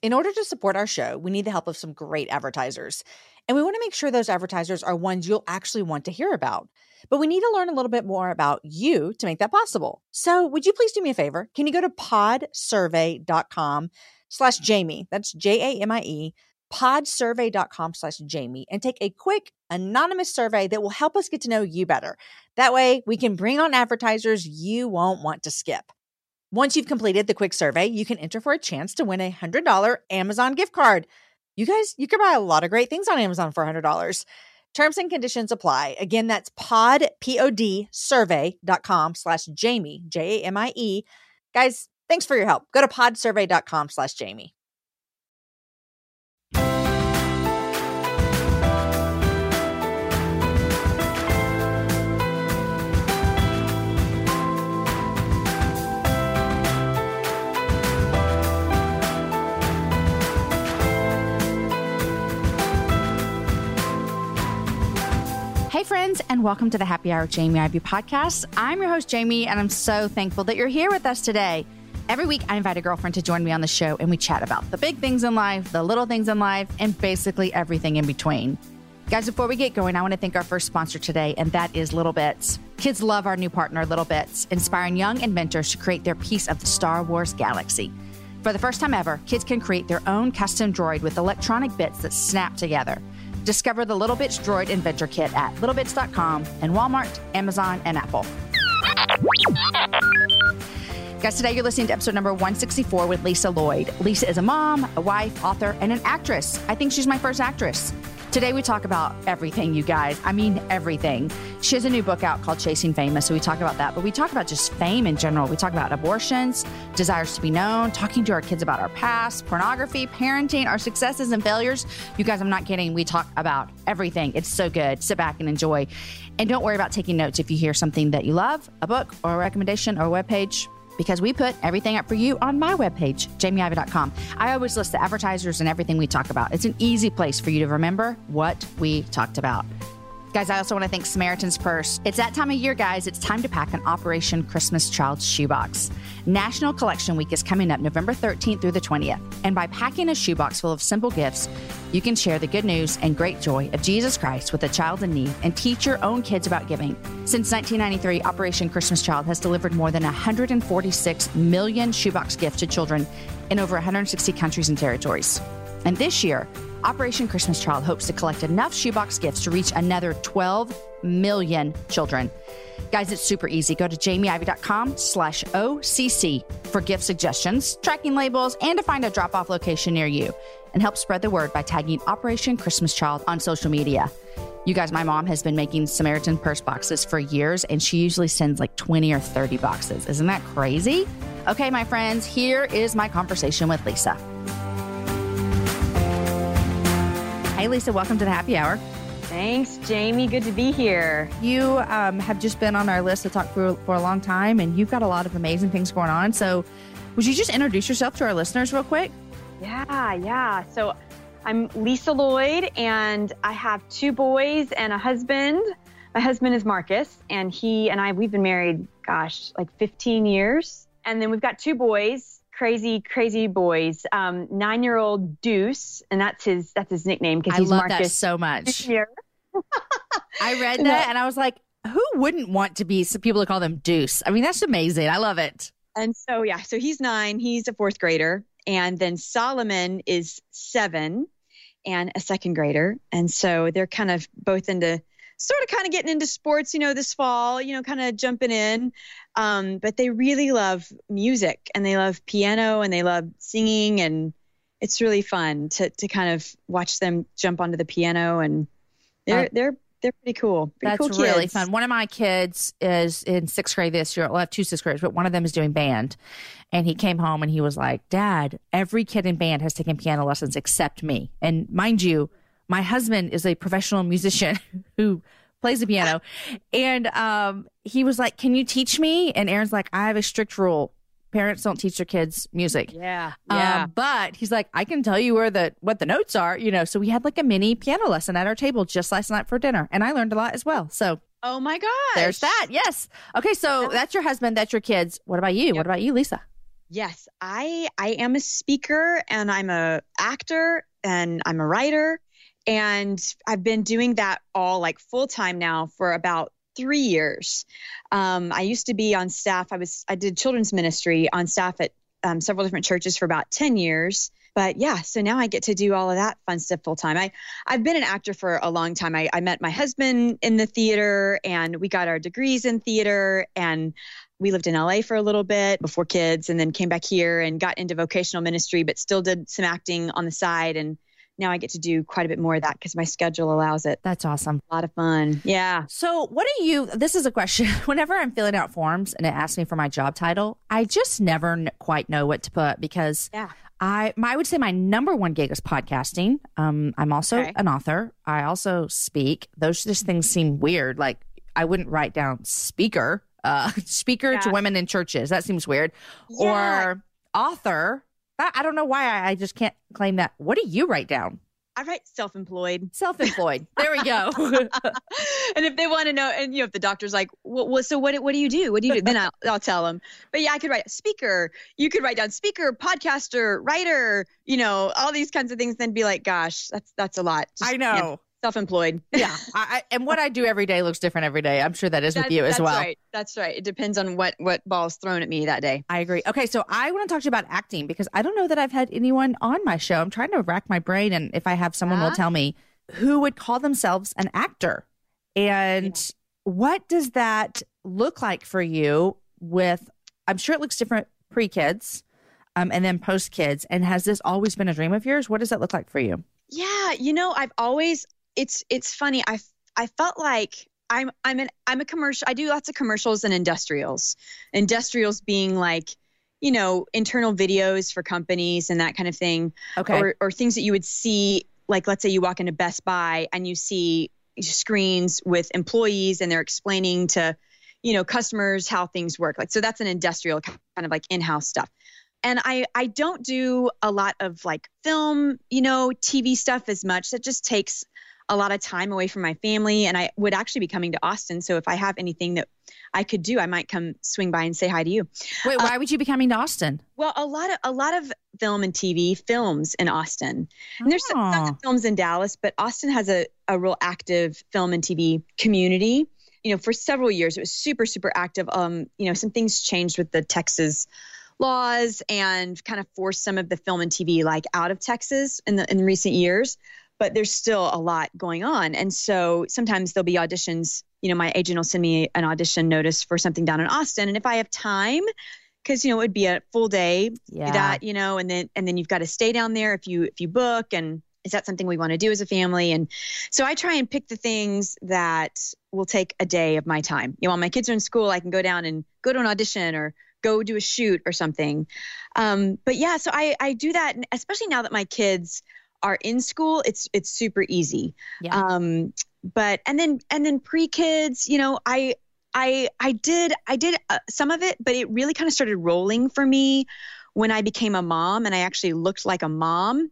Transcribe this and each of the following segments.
In order to support our show, we need the help of some great advertisers. And we want to make sure those advertisers are ones you'll actually want to hear about. But we need to learn a little bit more about you to make that possible. So would you please do me a favor? Can you go to podsurvey.com slash Jamie? That's J-A-M-I-E, podsurvey.com slash Jamie, and take a quick anonymous survey that will help us get to know you better. That way we can bring on advertisers you won't want to skip. Once you've completed the quick survey, you can enter for a chance to win a $100 Amazon gift card. You guys, you can buy a lot of great things on Amazon for $100. Terms and conditions apply. Again, that's pod, P-O-D, survey.com slash Jamie, J-A-M-I-E. Guys, thanks for your help. Go to podsurvey.com slash Jamie. Hey, friends, and welcome to the Happy Hour with Jamie Ivey podcast. I'm your host, Jamie, and I'm so thankful that you're here with us today. Every week, I invite a girlfriend to join me on the show, and we chat about the big things in life, the little things in life, and basically everything in between. Guys, before we get going, I want to thank our first sponsor today, and that is Little Bits. Kids love our new partner, Little Bits, inspiring young inventors to create their piece of the Star Wars galaxy. For the first time ever, kids can create their own custom droid with electronic bits that snap together. Discover the Little Bits Droid Inventor Kit at littlebits.com and Walmart, Amazon, and Apple. Guys, today you're listening to episode number 164 with Lisa Lloyd. Lisa is a mom, a wife, author, and an actress. I think she's my first actress. Today we talk about everything, you guys. I mean, everything. She has a new book out called Chasing Famous, so we talk about that. But we talk about just fame in general. We talk about abortions, desires to be known, talking to our kids about our past, pornography, parenting, our successes and failures. You guys, I'm not kidding. We talk about everything. It's so good. Sit back and enjoy. And don't worry about taking notes if you hear something that you love, a book or a recommendation or a webpage because we put everything up for you on my webpage, jamieivey.com. I always list the advertisers and everything we talk about. It's an easy place for you to remember what we talked about. Guys, I also want to thank Samaritan's Purse. It's that time of year, guys. It's time to pack an Operation Christmas Child shoebox. National Collection Week is coming up November 13th through the 20th. And by packing a shoebox full of simple gifts, you can share the good news and great joy of Jesus Christ with a child in need and teach your own kids about giving. Since 1993, Operation Christmas Child has delivered more than 146 million shoebox gifts to children in over 160 countries and territories. And this year, Operation Christmas Child hopes to collect enough shoebox gifts to reach another 12 million children. Guys, it's super easy. Go to jamieivey.com slash OCC for gift suggestions, tracking labels, and to find a drop-off location near you. And help spread the word by tagging Operation Christmas Child on social media. You guys, my mom has been making Samaritan purse boxes for years, and she usually sends like 20 or 30 boxes. Isn't that crazy? Okay, my friends, here is my conversation with Lisa. Hey, Lisa, welcome to the happy hour. Thanks, Jamie. Good to be here. You um, have just been on our list to talk for, for a long time, and you've got a lot of amazing things going on. So, would you just introduce yourself to our listeners real quick? Yeah, yeah. So, I'm Lisa Lloyd, and I have two boys and a husband. My husband is Marcus, and he and I, we've been married, gosh, like 15 years. And then we've got two boys, crazy, crazy boys. Um, nine-year-old Deuce, and that's his that's his nickname because I he's love Marcus. that so much. I read that and I was like, who wouldn't want to be some people to call them Deuce? I mean, that's amazing. I love it. And so, yeah, so he's nine, he's a fourth grader. And then Solomon is seven and a second grader. And so they're kind of both into sort of kind of getting into sports, you know, this fall, you know, kind of jumping in. Um, but they really love music and they love piano and they love singing. And it's really fun to, to kind of watch them jump onto the piano. And they're, Uh, they're, they're pretty cool. Pretty That's cool really fun. One of my kids is in sixth grade this year. Well, I have two sixth graders, but one of them is doing band. And he came home and he was like, Dad, every kid in band has taken piano lessons except me. And mind you, my husband is a professional musician who plays the piano. And um, he was like, Can you teach me? And Aaron's like, I have a strict rule. Parents don't teach their kids music. Yeah. Um, Yeah. but he's like, I can tell you where the what the notes are, you know. So we had like a mini piano lesson at our table just last night for dinner, and I learned a lot as well. So oh my gosh. there's that. Yes. Okay. So that's your husband. That's your kids. What about you? What about you, Lisa? Yes, I I am a speaker and I'm a actor and I'm a writer and I've been doing that all like full time now for about three years. Um, I used to be on staff. I was I did children's ministry on staff at um, several different churches for about ten years. But yeah, so now I get to do all of that fun stuff full time. I I've been an actor for a long time. I, I met my husband in the theater, and we got our degrees in theater, and we lived in LA for a little bit before kids, and then came back here and got into vocational ministry, but still did some acting on the side and now I get to do quite a bit more of that because my schedule allows it. That's awesome. A lot of fun. Yeah. So, what do you? This is a question. Whenever I'm filling out forms and it asks me for my job title, I just never n- quite know what to put because Yeah. I my, I would say my number one gig is podcasting. Um, I'm also Okay. an author. I also speak. Those just things seem weird. Like I wouldn't write down speaker, uh, speaker to women in churches. That seems weird. Yeah. Or author. I, I don't know why I, I just can't claim that. What do you write down? I write self-employed. Self-employed. there we go. and if they want to know, and you know, if the doctor's like, well, well so what, what do you do? What do you do? then I'll, I'll tell them. But yeah, I could write speaker. You could write down speaker, podcaster, writer, you know, all these kinds of things. Then be like, gosh, that's, that's a lot. Just, I know. Self-employed. Yeah. I, I, and what I do every day looks different every day. I'm sure that is with you as well. that's. Right. That's right. It depends on what, what ball's thrown at me that day. I agree. Okay, so I want to talk to you about acting because I don't know that I've had anyone on my show. I'm trying to rack my brain, and if I have, someone will tell me who would call themselves an actor. And what does that look like for you? With, I'm sure it looks different pre kids, um, and then post kids. And has this always been a dream of yours? What does that look like for you? Yeah, you know, I've always it's it's funny. I I felt like I'm I'm an I'm a commercial. I do lots of commercials and industrials. Industrials being like, you know, internal videos for companies and that kind of thing, Okay. or or things that you would see. Like, let's say you walk into Best Buy and you see screens with employees and they're explaining to, you know, customers how things work. Like, so that's an industrial kind of like in-house stuff and I I don't do a lot of like film, you know, TV stuff as much. That just takes a lot of time away from my family and I would actually be coming to Austin, so if I have anything that I could do, I might come swing by and say hi to you. Wait, why would you be coming to Austin? Well, a lot of a lot of film and TV films in Austin. And there's some, Oh. some films in Dallas, but Austin has a, a real active film and TV community. You know, for several years it was super, super active. Um, you know, some things changed with the Texas laws and kind of forced some of the film and TV like out of Texas in the in recent years. But there's still a lot going on. And so sometimes there'll be auditions. You know, my agent will send me an audition notice for something down in Austin. And if I have time, because you know it would be a full day Yeah. that you know and then and then you've got to stay down there if you if you book and is that something we want to do as a family and so i try and pick the things that will take a day of my time you know while my kids are in school i can go down and go to an audition or go do a shoot or something um, but yeah so i i do that and especially now that my kids are in school it's it's super easy Yeah. um but and then and then pre-kids you know i I I did I did uh, some of it, but it really kind of started rolling for me when I became a mom, and I actually looked like a mom.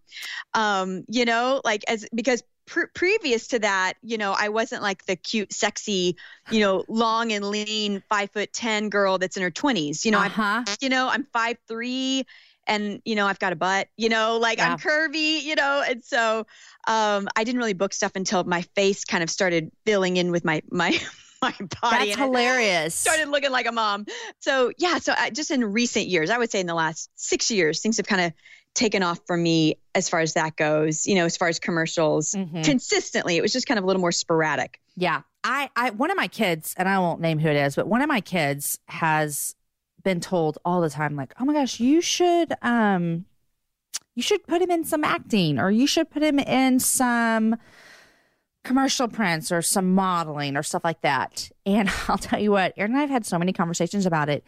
Um, you know, like as because pre- previous to that, you know, I wasn't like the cute, sexy, you know, long and lean five foot ten girl that's in her twenties. You know, uh huh. I'm you know I'm five three. And you know I've got a butt, you know, like Yeah. I'm curvy, you know, and so um, I didn't really book stuff until my face kind of started filling in with my my my body. That's hilarious. started looking like a mom. So yeah, so I, just in recent years, I would say in the last six years, things have kind of taken off for me as far as that goes. You know, as far as commercials, Mhm. consistently, it was just kind of a little more sporadic. Yeah. I, I, one of my kids, and I won't name who it is, but one of my kids has been told all the time, like, oh my gosh, you should, um, you should put him in some acting or you should put him in some commercial prints or some modeling or stuff like that. And I'll tell you what, Aaron and I have had so many conversations about it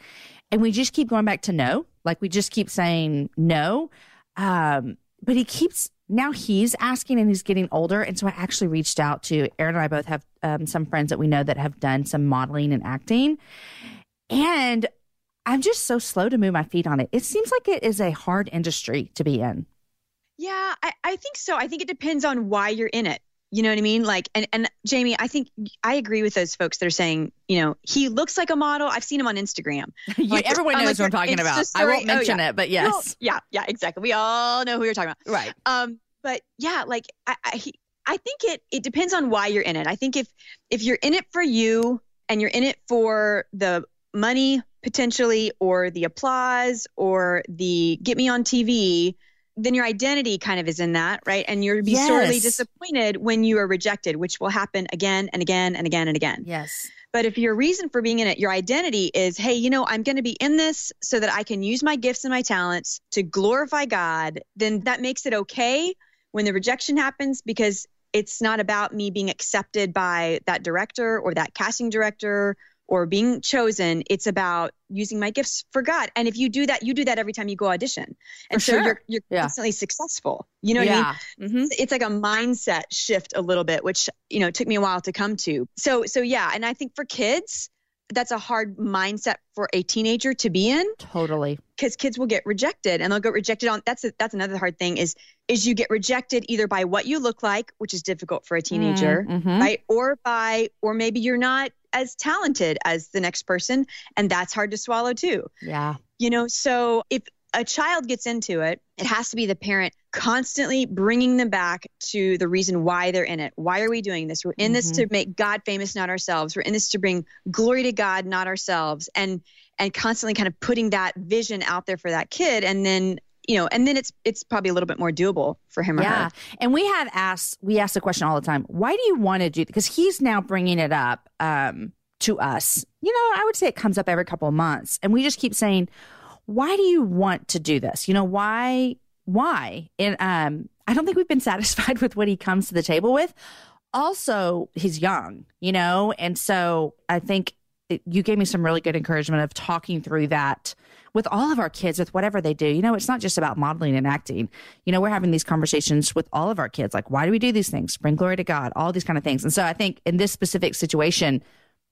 and we just keep going back to no. Like we just keep saying no. Um, but he keeps now he's asking and he's getting older. And so I actually reached out to Aaron and I both have um, some friends that we know that have done some modeling and acting. And I'm just so slow to move my feet on it. It seems like it is a hard industry to be in. Yeah, I, I think so. I think it depends on why you're in it. You know what I mean? Like, and, and Jamie, I think I agree with those folks that are saying, you know, he looks like a model. I've seen him on Instagram. Like, Everyone knows like, what I'm talking about. I won't mention oh, yeah. it, but yes. Well, yeah, yeah, exactly. We all know who you're talking about. Right. Um, but yeah, like I, I, he, I think it, it depends on why you're in it. I think if, if you're in it for you and you're in it for the money potentially, or the applause or the get me on TV, then your identity kind of is in that, right? And you'll be yes. sorely disappointed when you are rejected, which will happen again and again and again and again. Yes. But if your reason for being in it, your identity is, hey, you know, I'm going to be in this so that I can use my gifts and my talents to glorify God, then that makes it okay when the rejection happens because it's not about me being accepted by that director or that casting director or being chosen. It's about using my gifts for God. And if you do that, you do that every time you go audition. And for so sure. you're you're yeah. constantly successful. You know what yeah. I mean? Mm-hmm. It's like a mindset shift a little bit, which, you know, took me a while to come to. So so yeah, and I think for kids, that's a hard mindset for a teenager to be in totally because kids will get rejected and they'll get rejected on that's a, that's another hard thing is is you get rejected either by what you look like which is difficult for a teenager mm-hmm. right or by or maybe you're not as talented as the next person and that's hard to swallow too. Yeah. You know so if a child gets into it it has to be the parent constantly bringing them back to the reason why they're in it. Why are we doing this? We're in mm-hmm. this to make god famous not ourselves. We're in this to bring glory to god not ourselves. And and constantly kind of putting that vision out there for that kid. And then you know, and then it's it's probably a little bit more doable for him or yeah. her. And we have asked we ask the question all the time. Why do you want to do? Because he's now bringing it up um, to us. You know, I would say it comes up every couple of months, and we just keep saying, "Why do you want to do this? You know, why? Why?" And um, I don't think we've been satisfied with what he comes to the table with. Also, he's young, you know, and so I think it, you gave me some really good encouragement of talking through that with all of our kids with whatever they do. You know, it's not just about modeling and acting. You know, we're having these conversations with all of our kids like, why do we do these things? Bring glory to God, all these kind of things. And so I think in this specific situation,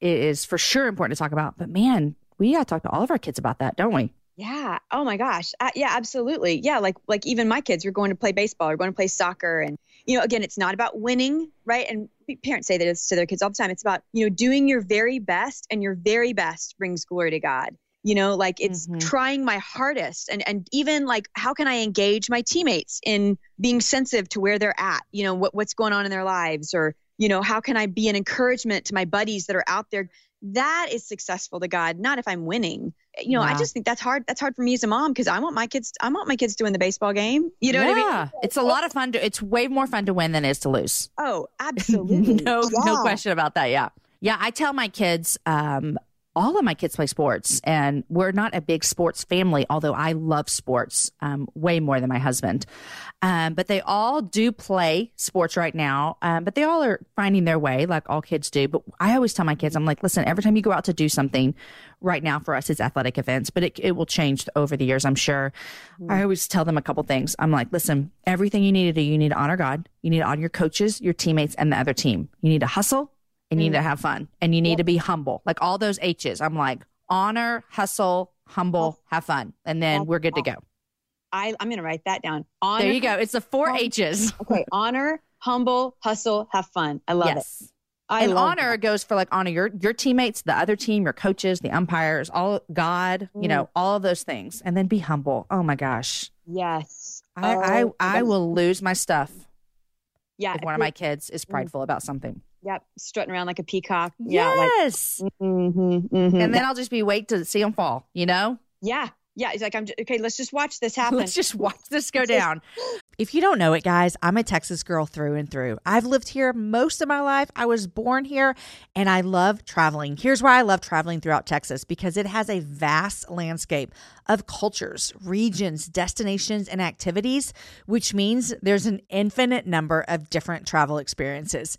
it is for sure important to talk about. But man, we got to talk to all of our kids about that, don't we? Yeah. Oh my gosh. Uh, yeah, absolutely. Yeah. Like, like even my kids are going to play baseball or going to play soccer. And, you know, again, it's not about winning, right? And parents say this to their kids all the time. It's about, you know, doing your very best and your very best brings glory to God you know like it's mm-hmm. trying my hardest. And and even like how can i engage my teammates in being sensitive to where they're at? You know what, what's going on in their lives? Or you know how can i be an encouragement to my buddies that are out there? That is successful to god not if i'm winning. You know yeah. i just think that's hard that's hard for me as a mom because i want my kids i want my kids to win the baseball game. You know yeah. what i mean? It's a lot of fun to it's way more fun to win than it is to lose. Oh absolutely. No yeah. no question about that. Yeah. Yeah, I tell my kids um, all of my kids play sports and we're not a big sports family although i love sports um, way more than my husband. Um, but they all do play sports right now um, but they all are finding their way like all kids do. But i always tell my kids i'm like listen every time you go out to do something right now for us it's athletic events but it, it will change over the years i'm sure. Mm. i always tell them a couple things. I'm like listen everything you need to do you need to honor god. You need to honor your coaches your teammates and the other team. You need to hustle you need to mm. have fun and you need yep. to be humble. Like all those H's. I'm like honor, hustle, humble, have fun. And then we're good to go. I, I'm going to write that down. Honor, there you go. It's the four hum- H's. okay. Honor, humble, hustle, have fun. I love yes. it. I and honor that. goes for like honor your your teammates, the other team, your coaches, the umpires, all God, mm. you know, all of those things, and then be humble. Oh my gosh, yes, I oh, I, I will lose my stuff. Yeah, if one of my kids is mm. prideful about something. Yep, strutting around like a peacock. Yes. Yeah, like, mm-hmm, mm-hmm. And then I'll just be wait to see them fall. You know. Yeah, yeah. He's like, I'm just, okay. Let's just watch this happen. Let's just watch this go down. if you don't know it, guys, I'm a Texas girl through and through. I've lived here most of my life. I was born here, and I love traveling. Here's why I love traveling throughout Texas because it has a vast landscape of cultures, regions, destinations, and activities, which means there's an infinite number of different travel experiences.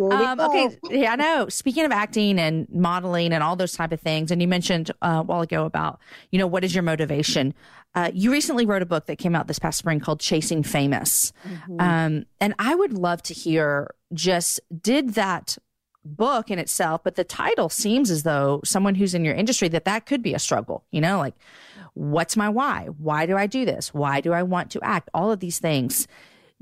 Um, okay, yeah, I know. Speaking of acting and modeling and all those type of things, and you mentioned uh, a while ago about you know what is your motivation. Uh, you recently wrote a book that came out this past spring called Chasing Famous, mm-hmm. um, and I would love to hear just did that book in itself, but the title seems as though someone who's in your industry that that could be a struggle. You know, like what's my why? Why do I do this? Why do I want to act? All of these things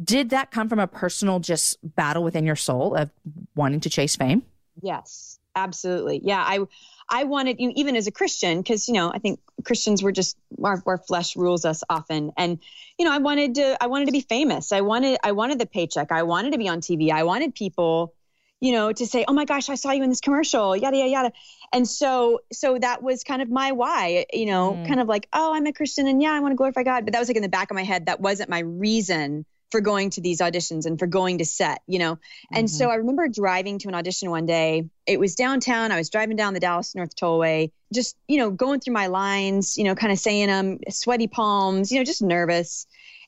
did that come from a personal just battle within your soul of wanting to chase fame? Yes, absolutely. Yeah, I I wanted you even as a Christian because you know I think Christians were just our, our flesh rules us often, and you know I wanted to I wanted to be famous. I wanted I wanted the paycheck. I wanted to be on TV. I wanted people, you know, to say, "Oh my gosh, I saw you in this commercial." Yada yada yada. And so so that was kind of my why. You know, mm. kind of like, "Oh, I'm a Christian, and yeah, I want to glorify God." But that was like in the back of my head. That wasn't my reason for going to these auditions and for going to set, you know. And mm-hmm. so I remember driving to an audition one day. It was downtown. I was driving down the Dallas North Tollway, just, you know, going through my lines, you know, kind of saying them, sweaty palms, you know, just nervous.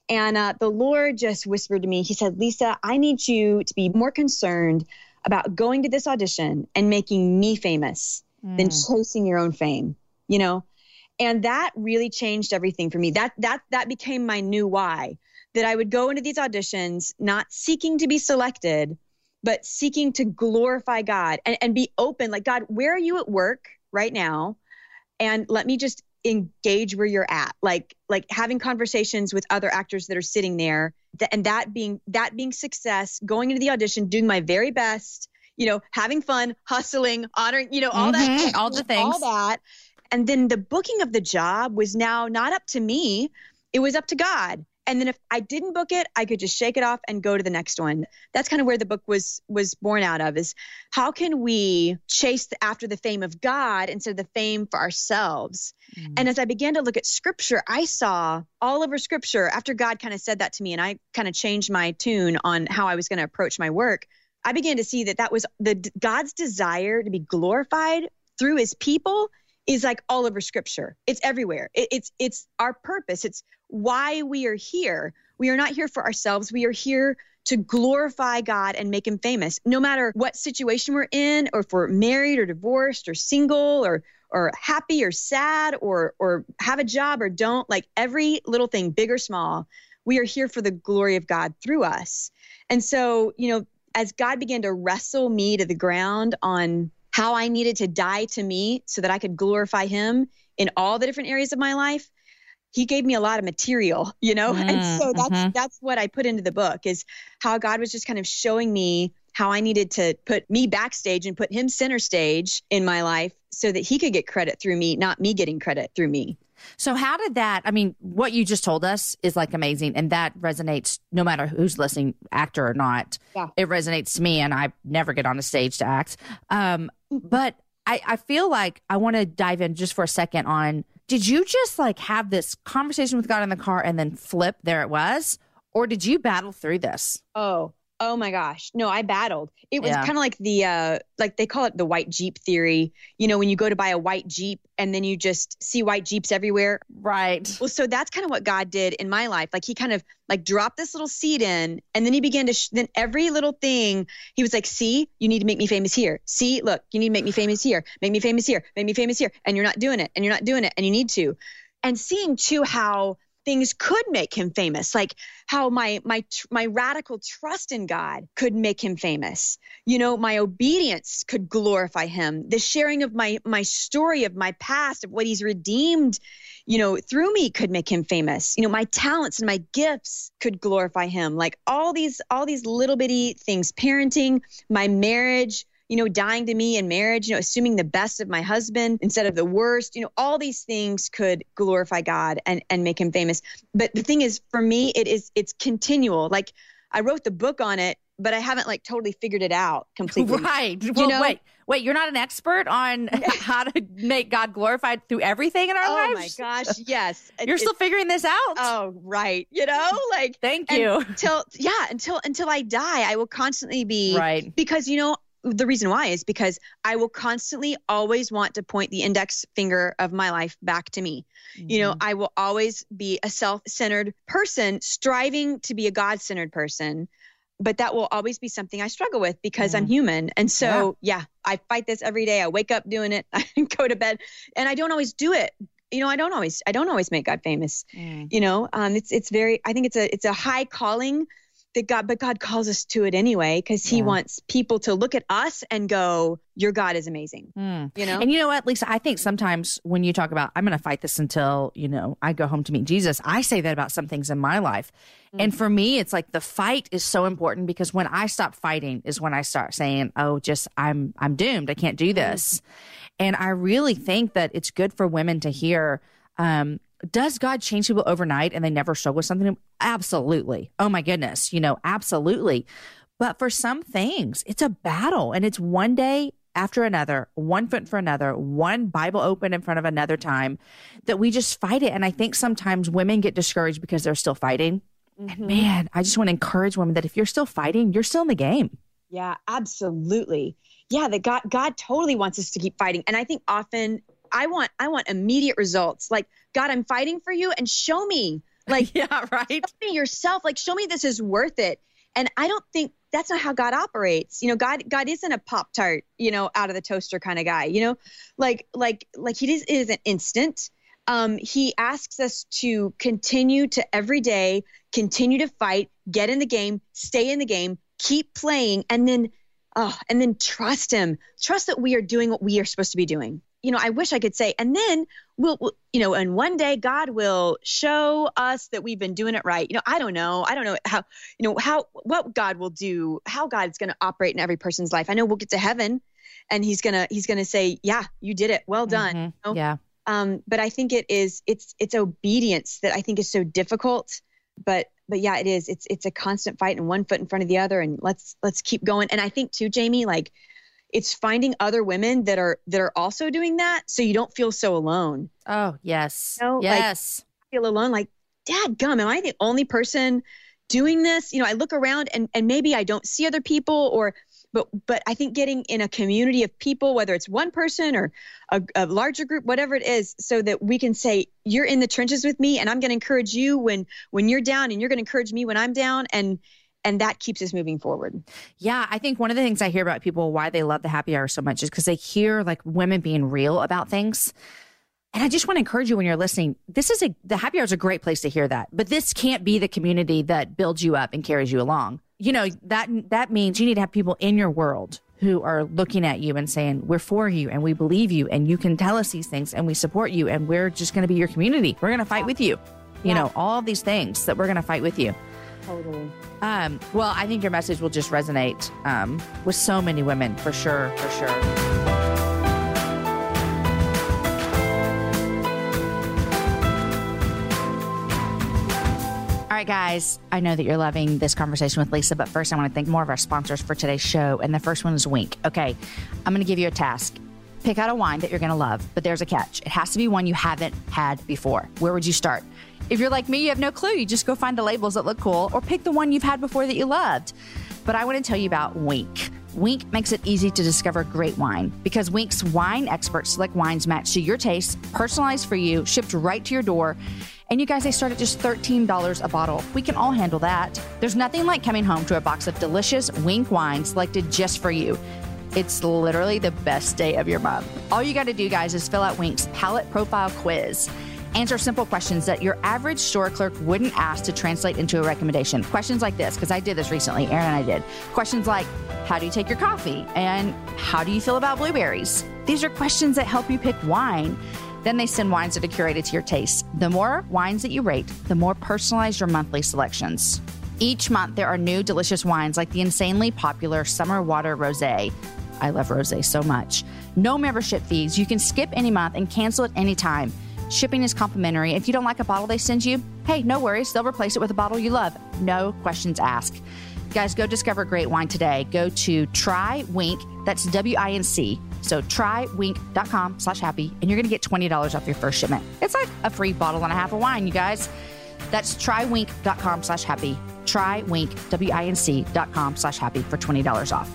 And uh, the Lord just whispered to me, He said, Lisa, I need you to be more concerned about going to this audition and making me famous mm. than chasing your own fame, you know? And that really changed everything for me. That that that became my new why that I would go into these auditions not seeking to be selected, but seeking to glorify God and, and be open. Like, God, where are you at work right now? And let me just engage where you're at like like having conversations with other actors that are sitting there and that being that being success going into the audition doing my very best you know having fun hustling honoring you know all mm-hmm, that all the things all that and then the booking of the job was now not up to me it was up to god and then if i didn't book it i could just shake it off and go to the next one. That's kind of where the book was was born out of is how can we chase the, after the fame of god instead of the fame for ourselves? Mm. and as i began to look at scripture i saw all over scripture after god kind of said that to me and i kind of changed my tune on how i was going to approach my work i began to see that that was the god's desire to be glorified through his people is like all over scripture. It's everywhere. It, it's it's our purpose. It's why we are here. We are not here for ourselves. We are here to glorify God and make him famous. No matter what situation we're in, or if we're married or divorced or single or or happy or sad or or have a job or don't like every little thing big or small we are here for the glory of god through us and so you know as god began to wrestle me to the ground on how i needed to die to me so that i could glorify him in all the different areas of my life he gave me a lot of material you know mm, and so that's mm-hmm. that's what i put into the book is how god was just kind of showing me how I needed to put me backstage and put him center stage in my life so that he could get credit through me, not me getting credit through me. So, how did that? I mean, what you just told us is like amazing, and that resonates no matter who's listening, actor or not. Yeah. It resonates to me, and I never get on a stage to act. Um, but I, I feel like I want to dive in just for a second on did you just like have this conversation with God in the car and then flip? There it was. Or did you battle through this? Oh, Oh my gosh. No, I battled. It was yeah. kind of like the uh like they call it the white Jeep theory. You know, when you go to buy a white Jeep and then you just see white Jeeps everywhere. Right. Well, so that's kind of what God did in my life. Like he kind of like dropped this little seed in and then he began to sh- then every little thing he was like, "See, you need to make me famous here. See, look, you need to make me famous here. Make me famous here. Make me famous here." And you're not doing it. And you're not doing it and you need to. And seeing too how things could make him famous like how my my my radical trust in god could make him famous. You know my obedience could glorify him. The sharing of my my story of my past of what he's redeemed you know through me could make him famous. You know my talents and my gifts could glorify him. Like all these all these little bitty things parenting my marriage you know, dying to me in marriage, you know, assuming the best of my husband instead of the worst, you know, all these things could glorify God and, and make him famous. But the thing is, for me, it is, it's continual. Like I wrote the book on it, but I haven't like totally figured it out completely. Right. You well, know? wait, wait, you're not an expert on how to make God glorified through everything in our oh lives? Oh my gosh, yes. you're still figuring this out. Oh, right. You know, like Thank you. Until yeah, until until I die, I will constantly be right. because you know, the reason why is because I will constantly always want to point the index finger of my life back to me. Mm-hmm. You know, mm-hmm. I will always be a self centered person striving to be a God centered person. But that will always be something I struggle with because mm-hmm. I'm human. And so, yeah. yeah, I fight this every day. I wake up doing it, I go to bed, and I don't always do it you know i don't always i don't always make god famous mm. you know um it's it's very i think it's a it's a high calling that God, but God calls us to it anyway because He yeah. wants people to look at us and go, "Your God is amazing." Mm. You know, and you know what, Lisa? I think sometimes when you talk about, I'm going to fight this until you know I go home to meet Jesus. I say that about some things in my life, mm. and for me, it's like the fight is so important because when I stop fighting is when I start saying, "Oh, just I'm I'm doomed. I can't do mm. this," mm. and I really think that it's good for women to hear. Um, does God change people overnight and they never struggle with something? Absolutely. Oh my goodness. You know, absolutely. But for some things, it's a battle and it's one day after another, one foot for another, one Bible open in front of another time that we just fight it. And I think sometimes women get discouraged because they're still fighting. Mm-hmm. And man, I just want to encourage women that if you're still fighting, you're still in the game. Yeah, absolutely. Yeah, that God God totally wants us to keep fighting. And I think often I want I want immediate results. Like, God, I'm fighting for you and show me. Like, yeah, right. Show me yourself. Like, show me this is worth it. And I don't think that's not how God operates. You know, God God isn't a pop tart, you know, out of the toaster kind of guy. You know, like like like he is, isn't instant. Um, he asks us to continue to every day, continue to fight, get in the game, stay in the game, keep playing, and then oh, and then trust him. Trust that we are doing what we are supposed to be doing you know, I wish I could say, and then we'll, we'll, you know, and one day God will show us that we've been doing it right. You know, I don't know. I don't know how, you know, how, what God will do, how God's going to operate in every person's life. I know we'll get to heaven and he's going to, he's going to say, yeah, you did it. Well done. Mm-hmm. You know? Yeah. Um, but I think it is, it's, it's obedience that I think is so difficult, but, but yeah, it is, it's, it's a constant fight and one foot in front of the other and let's, let's keep going. And I think too, Jamie, like, it's finding other women that are that are also doing that so you don't feel so alone. Oh yes. You know, yes. Like, feel alone like dad gum am i the only person doing this? You know i look around and and maybe i don't see other people or but but i think getting in a community of people whether it's one person or a, a larger group whatever it is so that we can say you're in the trenches with me and i'm going to encourage you when when you're down and you're going to encourage me when i'm down and and that keeps us moving forward. Yeah, I think one of the things I hear about people why they love the happy hour so much is because they hear like women being real about things. And I just want to encourage you when you're listening, this is a the happy hour is a great place to hear that. But this can't be the community that builds you up and carries you along. You know, that that means you need to have people in your world who are looking at you and saying, We're for you and we believe you and you can tell us these things and we support you and we're just gonna be your community. We're gonna fight with you. You Yeah. know, all these things that we're gonna fight with you. Totally. Um, well, I think your message will just resonate um, with so many women for sure, for sure. All right, guys, I know that you're loving this conversation with Lisa, but first I want to thank more of our sponsors for today's show. And the first one is Winc. Okay, I'm going to give you a task. Pick out a wine that you're going to love, but there's a catch. It has to be one you haven't had before. Where would you start? If you're like me, you have no clue. You just go find the labels that look cool or pick the one you've had before that you loved. But I want to tell you about Winc. Winc makes it easy to discover great wine because Winc's wine experts select wines matched to your taste, personalized for you, shipped right to your door. And you guys, they start at just $13 a bottle. We can all handle that. There's nothing like coming home to a box of delicious Winc wine selected just for you. It's literally the best day of your month. All you got to do, guys, is fill out Winc's palette profile quiz. Answer simple questions that your average store clerk wouldn't ask to translate into a recommendation. Questions like this, because I did this recently, Aaron and I did. Questions like, how do you take your coffee? And how do you feel about blueberries? These are questions that help you pick wine. Then they send wines that are curated to your taste. The more wines that you rate, the more personalized your monthly selections. Each month, there are new delicious wines like the insanely popular Summer Water Rosé. I love rosé so much. No membership fees. You can skip any month and cancel at any time. Shipping is complimentary. If you don't like a bottle they send you, hey, no worries. They'll replace it with a bottle you love. No questions asked. Guys, go discover great wine today. Go to Try Winc. That's W I N C. So trywinc.com slash happy, and you're going to get $20 off your first shipment. It's like a free bottle and a half of wine, you guys. That's trywinc.com slash happy. Trywinc, W-I-N-C dot com slash happy for $20 off.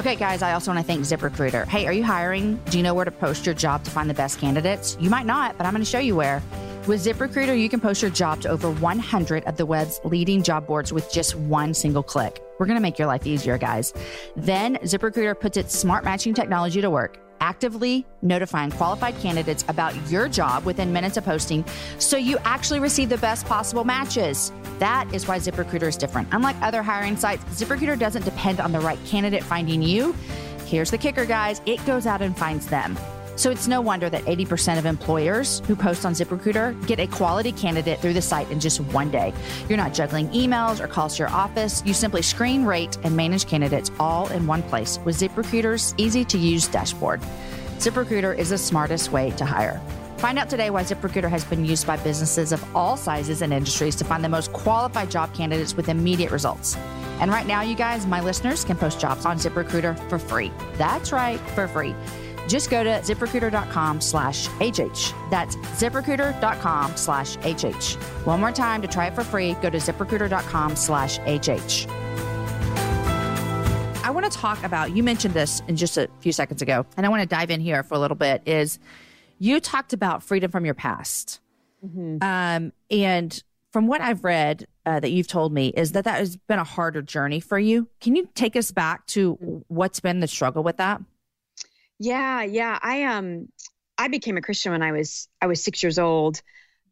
Okay, guys, I also want to thank ZipRecruiter. Hey, are you hiring? Do you know where to post your job to find the best candidates? You might not, but I'm going to show you where. With ZipRecruiter, you can post your job to over 100 of the web's leading job boards with just one single click. We're going to make your life easier, guys. Then ZipRecruiter puts its smart matching technology to work, actively notifying qualified candidates about your job within minutes of posting so you actually receive the best possible matches. That is why ZipRecruiter is different. Unlike other hiring sites, ZipRecruiter doesn't depend on the right candidate finding you. Here's the kicker, guys it goes out and finds them. So it's no wonder that 80% of employers who post on ZipRecruiter get a quality candidate through the site in just one day. You're not juggling emails or calls to your office. You simply screen, rate, and manage candidates all in one place with ZipRecruiter's easy to use dashboard. ZipRecruiter is the smartest way to hire. Find out today why ZipRecruiter has been used by businesses of all sizes and industries to find the most qualified job candidates with immediate results. And right now, you guys, my listeners, can post jobs on ZipRecruiter for free. That's right, for free. Just go to ziprecruiter.com slash HH. That's ziprecruiter.com slash HH. One more time to try it for free, go to ziprecruiter.com slash HH. I want to talk about, you mentioned this in just a few seconds ago, and I want to dive in here for a little bit, is you talked about freedom from your past. Um, and from what I've read uh, that you've told me is that that has been a harder journey for you. Can you take us back to what's been the struggle with that? Yeah, yeah. I um I became a Christian when I was I was 6 years old,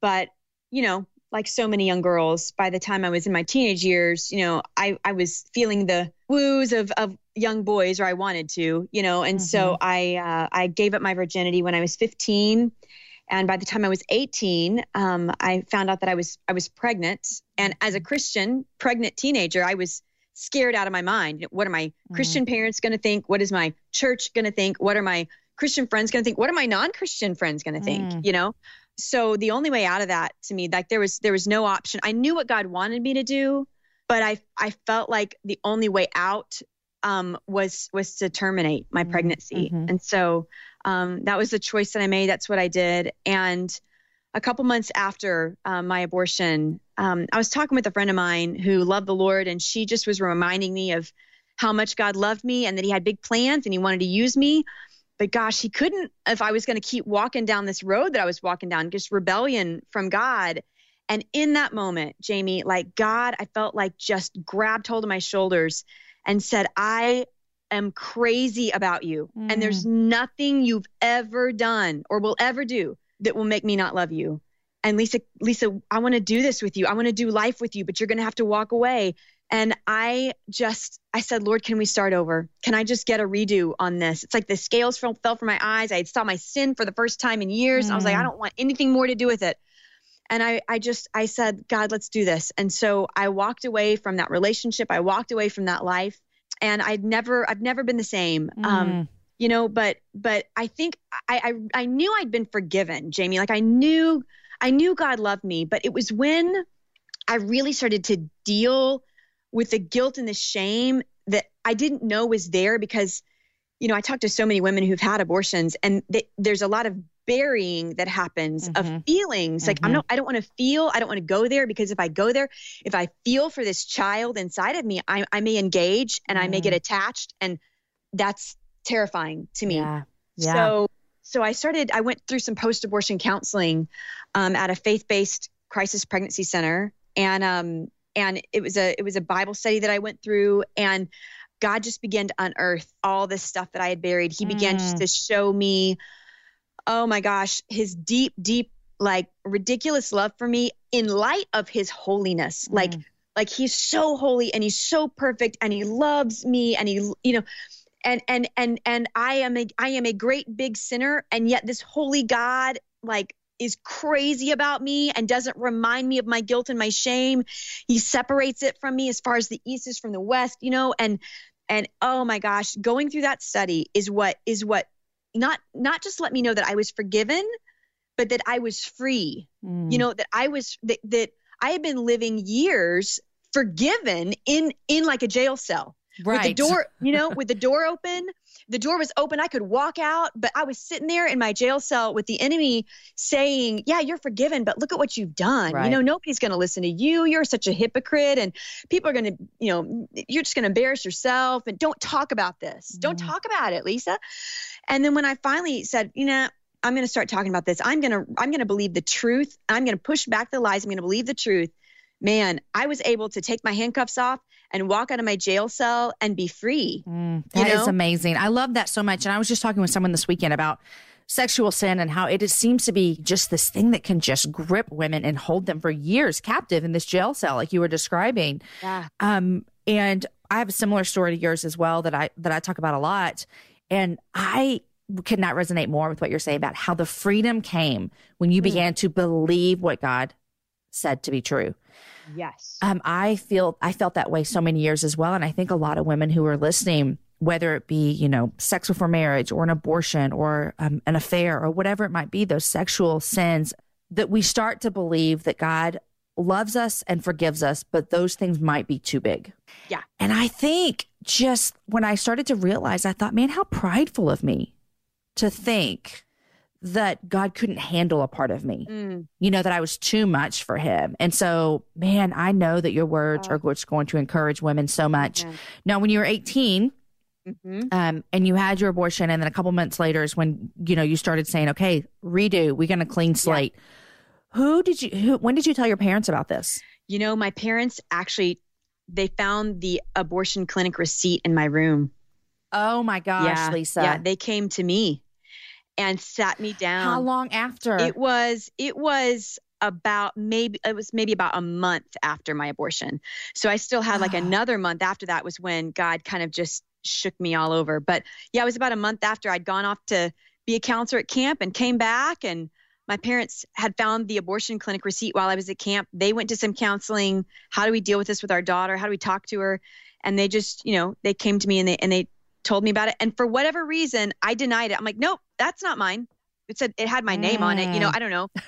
but you know, like so many young girls, by the time I was in my teenage years, you know, I I was feeling the woos of of young boys or I wanted to, you know, and so I uh, I gave up my virginity when I was 15 and by the time I was 18, um, I found out that I was I was pregnant. And as a Christian, pregnant teenager, I was scared out of my mind. What are my Christian parents going to think? What is my church going to think? What are my Christian friends going to think? What are my non-Christian friends going to think? You know. So the only way out of that to me, like there was there was no option. I knew what God wanted me to do, but I I felt like the only way out um, was was to terminate my pregnancy, and so um, that was the choice that I made. That's what I did. And a couple months after um, my abortion, um, I was talking with a friend of mine who loved the Lord, and she just was reminding me of how much God loved me and that He had big plans and He wanted to use me. But gosh, He couldn't if I was going to keep walking down this road that I was walking down, just rebellion from God. And in that moment, Jamie, like God, I felt like just grabbed hold of my shoulders and said, I am crazy about you. Mm. And there's nothing you've ever done or will ever do that will make me not love you. And Lisa, Lisa, I want to do this with you. I want to do life with you, but you're going to have to walk away. And I just, I said, Lord, can we start over? Can I just get a redo on this? It's like the scales fell, fell from my eyes. I had saw my sin for the first time in years. Mm. I was like, I mm. don't want anything more to do with it. And I, I just, I said, God, let's do this. And so I walked away from that relationship. I walked away from that life and I'd never, I've never been the same. Um, mm. Um, you know, but, but I think I, I, I knew I'd been forgiven, Jamie. Like I knew, I knew God loved me, but it was when I really started to deal with the guilt and the shame that I didn't know was there because, you know, I talked to so many women who've had abortions and they, there's a lot of burying that happens mm-hmm. of feelings. Mm-hmm. Like I'm not, I don't want to feel, I don't want to go there because if I go there, if I feel for this child inside of me, I, I may engage and mm. I may get mm. attached and that's terrifying to me. Yeah. yeah. So, so I started, I went through some post-abortion counseling um, at a faith-based crisis pregnancy center. And, um, and it was a it was a Bible study that I went through and God just began to unearth all this stuff that I had buried. He began mm. just to show me, oh my gosh, his deep, deep, like ridiculous love for me in light of his holiness. Mm. Like, like he's so holy and he's so perfect and he loves me and he, you know, and and and and I am a I am a great big sinner and yet this holy God like is crazy about me and doesn't remind me of my guilt and my shame. He separates it from me as far as the east is from the west, you know, and and oh my gosh, going through that study is what is what not not just let me know that I was forgiven, but that I was free. Mm. You know, that I was that that I had been living years forgiven in in like a jail cell. Right. With the door, you know, with the door open, the door was open. I could walk out, but I was sitting there in my jail cell with the enemy saying, Yeah, you're forgiven, but look at what you've done. Right. You know, nobody's going to listen to you. You're such a hypocrite, and people are going to, you know, you're just going to embarrass yourself. And don't talk about this. Mm. Don't talk about it, Lisa. And then when I finally said, You know, I'm going to start talking about this. I'm going to I'm going to believe the truth. I'm going to push back the lies. I'm going to believe the truth. Man, I was able to take my handcuffs off and walk out of my jail cell and be free. Mm, that is amazing. I love that so much. And I was just talking with someone this weekend about sexual sin and how it seems to be just this thing that can just grip women and hold them for years captive in this jail cell, like you were describing. Yeah. Um, and I have a similar story to yours as well that I that I talk about a lot. And I could not resonate more with what you're saying about how the freedom came when you mm. began to believe what God said to be true. Yes. Um, I feel I felt that way so many years as well, and I think a lot of women who are listening, whether it be you know sex before marriage or an abortion or um, an affair or whatever it might be, those sexual sins, that we start to believe that God loves us and forgives us, but those things might be too big. Yeah. And I think just when I started to realize, I thought, man, how prideful of me to think that God couldn't handle a part of me. Mm. You know, that I was too much for him. And so, man, I know that your words are what's going to encourage women so much. Now, when you were 18, mm-hmm. um, and you had your abortion, and then a couple months later is when, you know, you started saying, okay, redo, we're going to clean slate. Yeah. Who did you, who, when did you tell your parents about this? You know, my parents actually, they found the abortion clinic receipt in my room. Oh my gosh, yeah, Lisa. Yeah, they came to me and sat me down. How long after? It was it was about maybe it was maybe about a month after my abortion. So I still had like another month after that was when God kind of just shook me all over. But yeah, it was about a month after I'd gone off to be a counselor at camp and came back and my parents had found the abortion clinic receipt while I was at camp. They went to some counseling. How do we deal with this with our daughter? How do we talk to her? And they just, you know, they came to me and they and they told me about it. And for whatever reason, I denied it. I'm like, nope, that's not mine. It said it had my name on it. You know, mm. I don't know.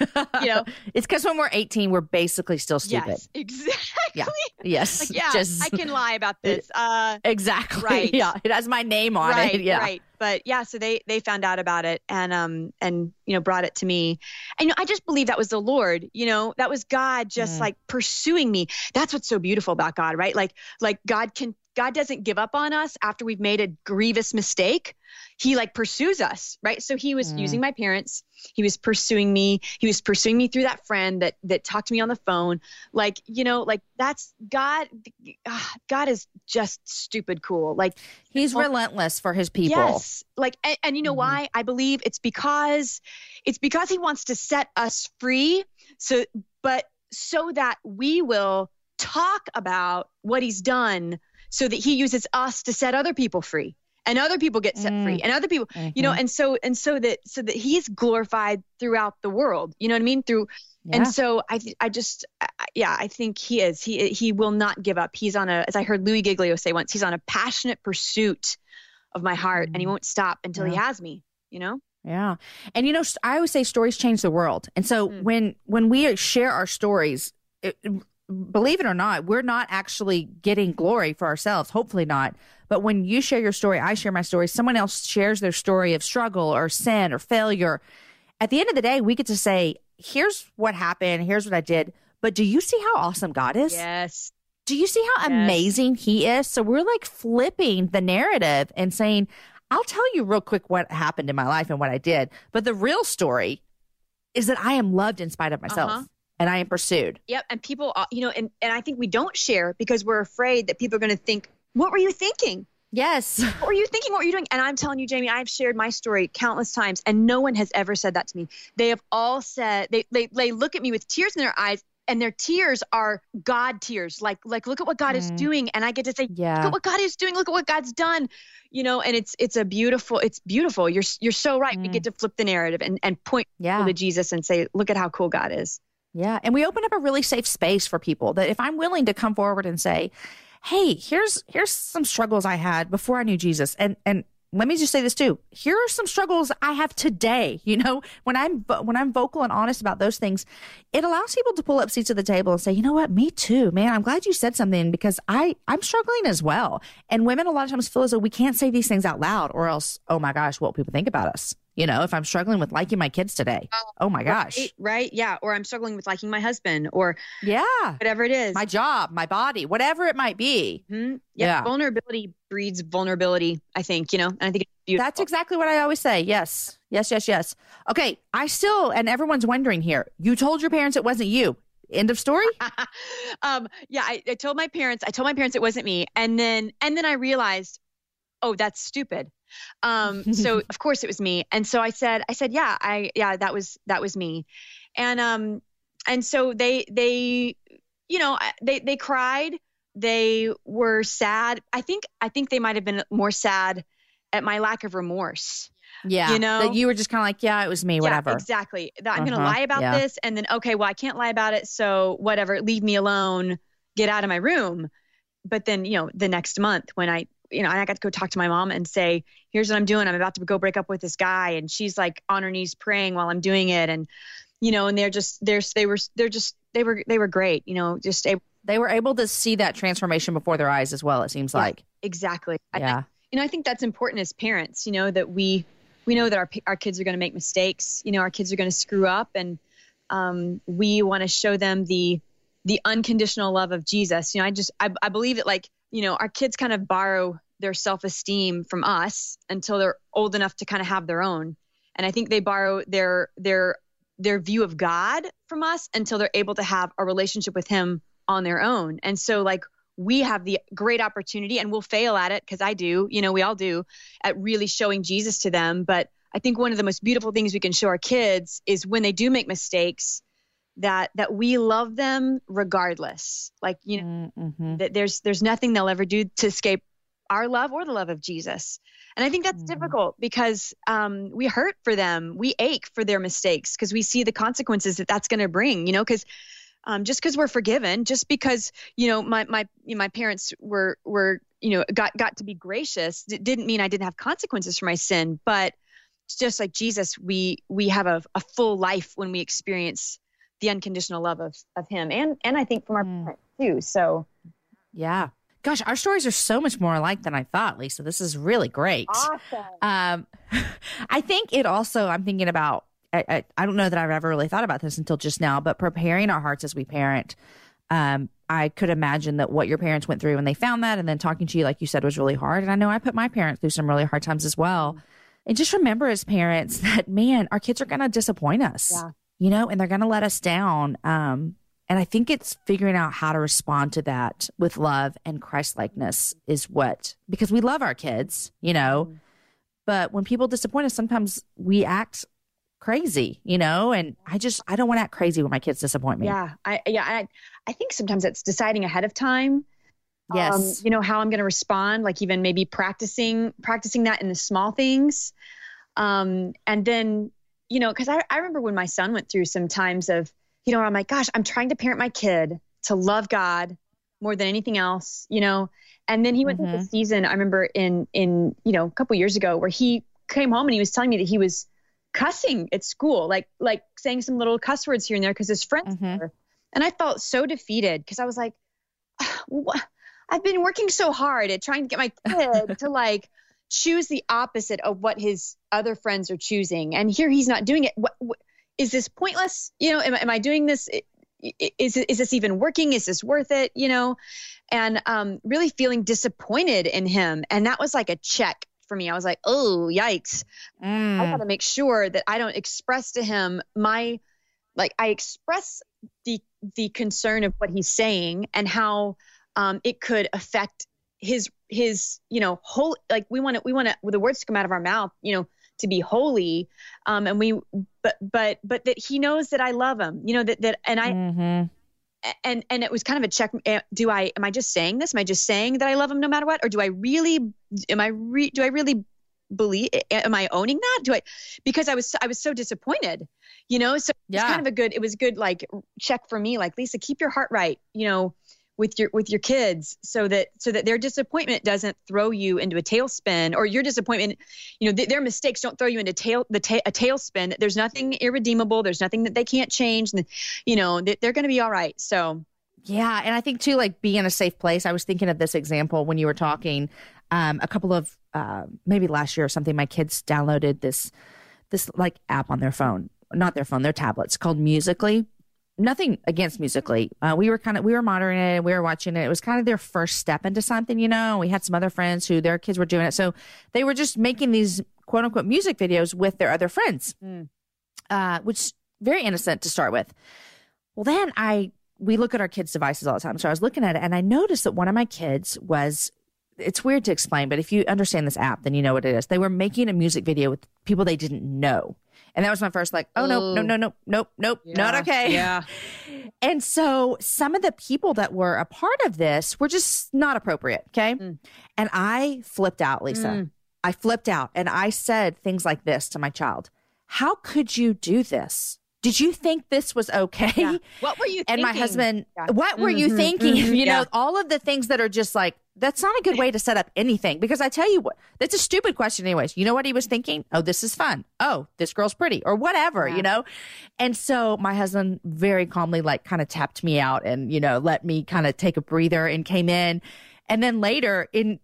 You know, it's because when we're 18, we're basically still stupid. Yes, exactly. Yeah. Yes. Like, yeah. Just, I can lie about this. Uh, exactly. Right. Yeah. It has my name on right, it. Yeah. Right. But yeah, so they they found out about it and um and you know brought it to me. And you know, I just believe that was the Lord. You know, that was God just mm. like pursuing me. That's what's so beautiful about God, right? Like like God can God doesn't give up on us after we've made a grievous mistake. He like pursues us, right? So he was Mm. using my parents. He was pursuing me. He was pursuing me through that friend that that talked to me on the phone. Like, you know, like that's God ah, God is just stupid cool. Like He's Oh. relentless for his people. Yes. Like and, and you know Mhm. why? I believe it's because it's because he wants to set us free so but so that we will talk about what he's done so that he uses us to set other people free and other people get set Mm. free and other people you know and so and so that so that he's glorified throughout the world you know what i mean through Yeah. and so I, th- I just, I- yeah, I think he is. He he will not give up. He's on a, as I heard Louie Giglio say once, he's on a passionate pursuit of my heart, and he Mm. won't stop until he has me. You know? Yeah. And you know, i always say stories change the world. And so Mm. when when we share our stories, it, believe it or not, we're not actually getting glory for ourselves, hopefully not. But when you share your story, I share my story, someone else shares their story of struggle or sin or failure. At the end of the day, we get to say, here's what happened, here's what I did. But do you see how awesome God is? Yes. Do you see how Yes. amazing he is? So we're like flipping the narrative and saying, I'll tell you real quick what happened in my life and what I did. But the real story is that I am loved in spite of myself Uh-huh. And I am pursued. Yep. And people, uh, you know, and and I think we don't share because we're afraid that people are going to think, what were you thinking? Yes. What were you thinking? What were you doing? And I'm telling you, Jamie, I've shared my story countless times, and no one has ever said that to me. They have all said they they they look at me with tears in their eyes, and their tears are God tears. Like like look at what God is Mm. doing, and I get to say, yeah. look at what God is doing. Look at what God's done. You know, and it's it's a beautiful. It's beautiful. You're you're so right. We Mm. get to flip the narrative and and point Yeah. to Jesus and say, look at how cool God is. Yeah. And we open up a really safe space for people that if I'm willing to come forward and say, Hey, here's here's some struggles I had before I knew Jesus. And and let me just say this too. Here are some struggles I have today. You know, when I'm when I'm vocal and honest about those things, it allows people to pull up seats at the table and say, you know what, me too, man. I'm glad you said something because I I'm struggling as well. And women a lot of times feel as though we can't say these things out loud, or else, oh my gosh, what people think about us? You know, if I'm struggling with liking my kids today, oh my gosh, Right, right? Yeah. Or I'm struggling with liking my husband, or yeah, whatever it is. my job, my body, whatever it might be. hmm Yeah. Yeah, vulnerability breeds vulnerability. I think you know, and I think it's beautiful. That's exactly what I always say. Yes. Yes, yes, yes. Okay. I still, and everyone's wondering here, you told your parents it wasn't you. End of story? um, yeah, I, I told my parents. I told my parents it wasn't me, and then and then I realized, oh, that's stupid. Um, so of course it was me, and so I said, I said, yeah, I yeah, that was that was me, and um, and so they they, you know, they they cried. They were sad. I think I think they might have been more sad at my lack of remorse. Yeah. You know? That you were just kind of like, yeah, it was me, whatever. Yeah, exactly. That I'm going to Uh-huh, lie about yeah. this, and then okay, well, I can't lie about it, so whatever, leave me alone, get out of my room. But then, you know, the next month when I, you know, I got to go talk to my mom and say, here's what I'm doing. I'm about to go break up with this guy, and she's like on her knees praying while I'm doing it, and you know, and they're just, they're, they were, they're just, they were, they were great, you know, just able, They were able to see that transformation before their eyes as well, it seems Yeah. like. exactly. I- Yeah. you know, I think that's important as parents, you know, that we we know that our our kids are going to make mistakes. You know, our kids are going to screw up, and um, we want to show them the the unconditional love of Jesus. You know, I just I, I believe that like you know our kids kind of borrow their self esteem from us until they're old enough to kind of have their own, and I think they borrow their their their view of God from us until they're able to have a relationship with Him on their own. And so like we have the great opportunity and we'll fail at it because I do, you know, we all do at really showing Jesus to them. But I think one of the most beautiful things we can show our kids is when they do make mistakes that that we love them regardless. Like, you know, Mm-hmm. that there's there's nothing they'll ever do to escape our love or the love of Jesus. And I think that's Mhm. difficult because um, we hurt for them. We ache for their mistakes because we see the consequences that that's going to bring, you know, because um, just because we're forgiven, just because, you know, my, my, you know, my parents were, were, you know, got, got to be gracious d- didn't mean I didn't have consequences for my sin, but just like Jesus, we, we have a, a full life when we experience the unconditional love of, of him. And, and I think from our Mm. parents too. So Yeah. Gosh, our stories are so much more alike than I thought, Lisa. This is really great. awesome. Um, I think it also, I'm thinking about, I, I, I don't know that I've ever really thought about this until just now, but preparing our hearts as we parent. Um, I could imagine that what your parents went through when they found that and then talking to you, like you said, was really hard. And I know I put my parents through some really hard times as well. And just remember as parents that, man, our kids are going to disappoint us, Yeah. You know, and they're going to let us down. Um, and I think it's figuring out how to respond to that with love and Christ likeness is what, because we love our kids, you know, but when people disappoint us, sometimes we act crazy, you know, and I just, I don't want to act crazy when my kids disappoint me. Yeah. I, yeah. I, I think sometimes it's deciding ahead of time. Yes. Um, you know, how I'm going to respond, like even maybe practicing, practicing that in the small things. Um, and then, you know, cause I, I remember when my son went through some times of, you know, I'm like, gosh, I'm trying to parent my kid to love God more than anything else, you know? And then he went through the season, I remember in, in, you know, a couple years ago where he came home and he was telling me that he was cussing at school, like, like saying some little cuss words here and there because his friends Mhm. were. And I felt so defeated because I was like, what? I've been working so hard at trying to get my kid to like choose the opposite of what his other friends are choosing. And here he's not doing it. What, what is this pointless? You know, am, I- am I doing this? I- i- Is, this even working? Is this worth it? You know, and um, really feeling disappointed in him. And that was like a check for me. I was like, oh, yikes. I Mm. got to make sure that I don't express to him my like I express the the concern of what he's saying and how um, it could affect his his you know whole like we want to we want to the words to come out of our mouth you know to be holy um, and we but but but that he knows that I love him you know that that and I Mhm. and and it was kind of a check eh, do i am i just saying this? Am i just saying that i love him no matter what? Or do i really am i re, do i really believe am i owning that? Do i because i was i was so disappointed you know? So it's Yeah. kind of a good it was good like check for me like lisa keep your heart right you know with your with your kids so that so that their disappointment doesn't throw you into a tailspin or your disappointment you know th- their mistakes don't throw you into tail the ta- a tailspin there's nothing irredeemable there's nothing that they can't change and you know that they're going to be all right so Yeah, and I think too, like being in a safe place. I was thinking of this example when you were talking. Um, a couple of uh, maybe last year or something, my kids downloaded this this like app on their phone, not their phone, their tablets called Musical.ly. Nothing against Musical.ly. Uh, we were kind of we were monitoring it, we were watching it. It was kind of their first step into something, you know. We had some other friends who their kids were doing it, so they were just making these quote unquote music videos with their other friends, Mm. uh, which very innocent to start with. Well, then I we look at our kids' devices all the time. So I was looking at it and I noticed that one of my kids was it's weird to explain, but if you understand this app, then you know what it is. They were making a music video with people they didn't know. And that was my first like, oh no, no, no, no, nope, nope, not okay. yeah And so some of the people that were a part of this were just not appropriate. Okay. Mm. And I flipped out, Lisa. Mm. I flipped out and I said things like this to my child How could you do this? Did you think this was okay? yeah what were you And my husband, Yeah. what were you Mhm, thinking? mhm, you know, all of the things that are just like, that's not a good way to set up anything. Because I tell you what, that's a stupid question, anyways. You know what he was thinking? Oh, this is fun. Oh, this girl's pretty, or whatever, Yeah. you know? And so my husband very calmly, like, kind of tapped me out and, you know, let me kind of take a breather and came in. And then later, in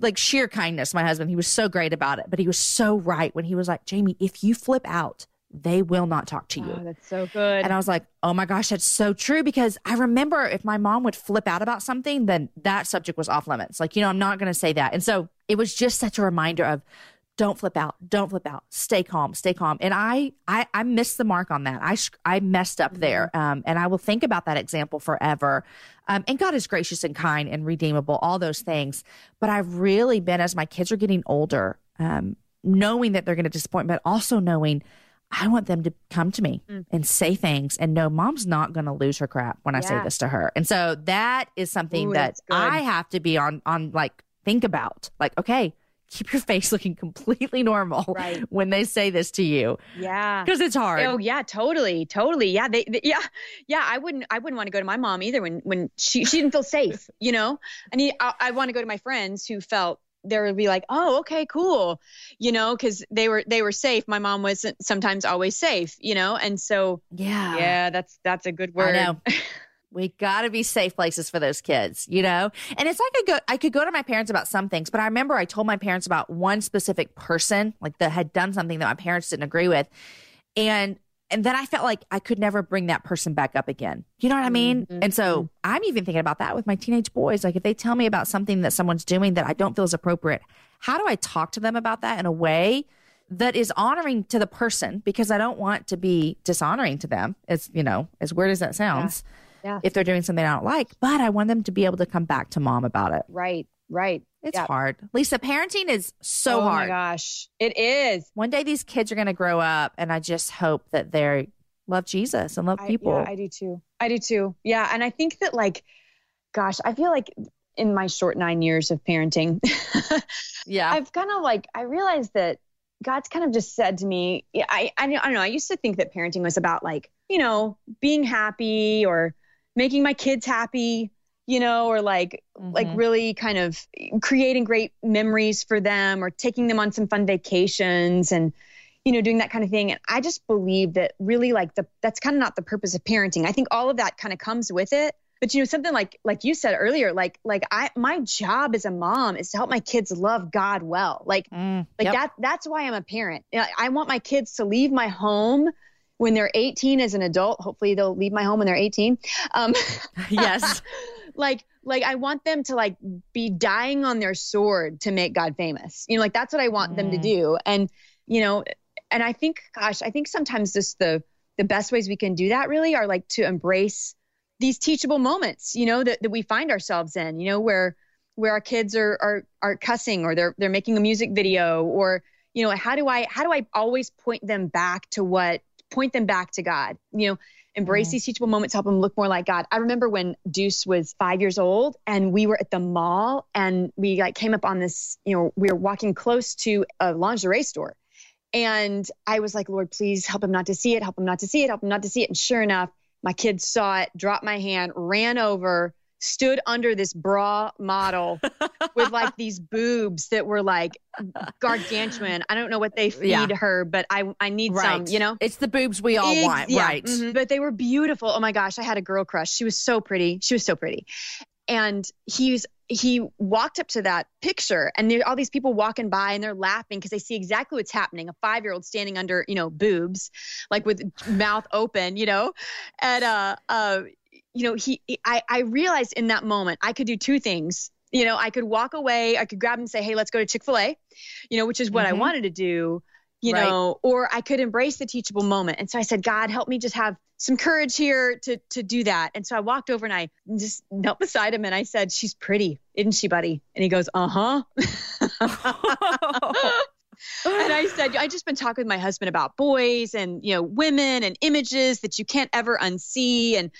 like sheer kindness, my husband, he was so great about it, but he was so right when he was like, Jamie, if you flip out, they will not talk to you. oh, that's so good And I was like, oh my gosh, that's so true. Because I remember if my mom would flip out about something, then that subject was off limits. Like, you know, I'm not going to say that. And so it was just such a reminder of don't flip out, don't flip out, stay calm, stay calm. And I, I, I missed the mark on that. I, I messed up there. Um, and I will think about that example forever. Um, and God is gracious and kind and redeemable, all those things. But I've really been, as my kids are getting older, um, knowing that they're going to disappoint, but also knowing I want them to come to me Mm. and say things and know mom's not going to lose her crap when I say this to her. And so that is something Ooh, that. I have to be on, on like, think about. Like, okay, keep your face looking completely normal Right. when they say this to you yeah because it's hard. Oh yeah, totally, totally. Yeah, they, they- yeah, yeah. I wouldn't, I wouldn't want to go to my mom either when when she she didn't feel safe. You know, I need, I, I want to go to my friends who felt there would be like, oh, okay, cool, you know, because they were they were safe. My mom wasn't sometimes always safe, you know, and so yeah. yeah, that's that's a good I word. know. We got to be safe places for those kids, you know? And it's like I go I could go to my parents about some things, but I remember I told my parents about one specific person like that had done something that my parents didn't agree with. And and then I felt like I could never bring that person back up again. You know what I mean? Mhm. And so I'm even thinking about that with my teenage boys. Like if they tell me about something that someone's doing that I don't feel is appropriate, how do I talk to them about that in a way that is honoring to the person? Because I don't want to be dishonoring to them. As you know, as weird as that sounds. Yeah. If they're doing something I don't like, but I want them to be able to come back to mom about it. Right. Right. It's Yeah. hard. Lisa, parenting is so hard. oh my gosh. It is. One day these kids are going to grow up, and I just hope that they love Jesus and love I- people. yeah, I do too. I do too. Yeah. And I think that, like, gosh, I feel like in my short nine years of parenting, yeah. I've kind of like, I realized that God's kind of just said to me, I, I, I don't know. I used to think that parenting was about like, you know, being happy or making my kids happy, you know, or like, like Mhm. really kind of creating great memories for them or taking them on some fun vacations and, you know, doing that kind of thing. And I just believe that really like the, that's kind of not the purpose of parenting. I think all of that kind of comes with it. But you know, something like, like you said earlier, like, like I, my job as a mom is to help my kids love God well. Like, Mm, like yep. that that's why I'm a parent. You know, I want my kids to leave my home when they're 18 as an adult. Hopefully they'll leave my home when they're 18. Um, yes. like like I want them to like be dying on their sword to make God famous. You know, like that's what I want them to Mm. do. And you know, and I think gosh, I think sometimes just the the best ways we can do that really are like to embrace these teachable moments, you know, that, that we find ourselves in, you know, where where our kids are are are cussing or they're they're making a music video or you know, how do I how do I always point them back to what point them back to God? You know, embrace Mm. these teachable moments, help them look more like God. I remember when Deuce was five years old and we were at the mall and we like came up on this, you know, we were walking close to a lingerie store. And I was like, Lord, please help him not to see it, help him not to see it, help him not to see it. And sure enough, my kid saw it, dropped my hand, ran over, stood under this bra model with like these boobs that were like gargantuan. I don't know what they feed Yeah. her, but I I need right. some, you know? it's the boobs we all Ex- want. yeah, Right. mhm. But they were beautiful. Oh my gosh, I had a girl crush. She was so pretty. She was so pretty. And he's he walked up to that picture and there are all these people walking by and they're laughing because they see exactly what's happening. A five year old standing under, you know, boobs, like with mouth open, you know. And uh uh you know, he I, I realized in that moment I could do two things. You know, I could walk away, I could grab him and say, Hey, let's go to Chick-fil-A, you know, which is what I Mhm. wanted to do you Right. know, or I could embrace the teachable moment. And so I said, God, help me just have some courage here to to do that. And so I walked over and I just knelt beside him and I said, She's pretty, isn't she, buddy? And he goes, Uh huh. and I said, I just been talking with my husband about boys and you know women and images that you can't ever unsee. And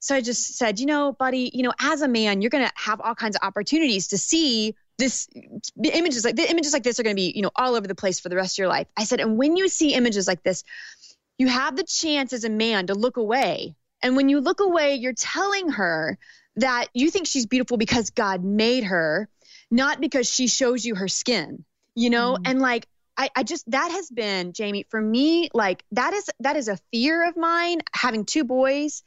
so I just said, you know, buddy, you know, as a man, you're gonna have all kinds of opportunities to see this the images like the images like this are going to be you know all over the place for the rest of your life. I said and when you see images like this you have the chance as a man to look away. And when you look away you're telling her that you think she's beautiful because god made her not because she shows you her skin you know? Mm. and like I, I just that has been jamie for me like that is that is a fear of mine having two boys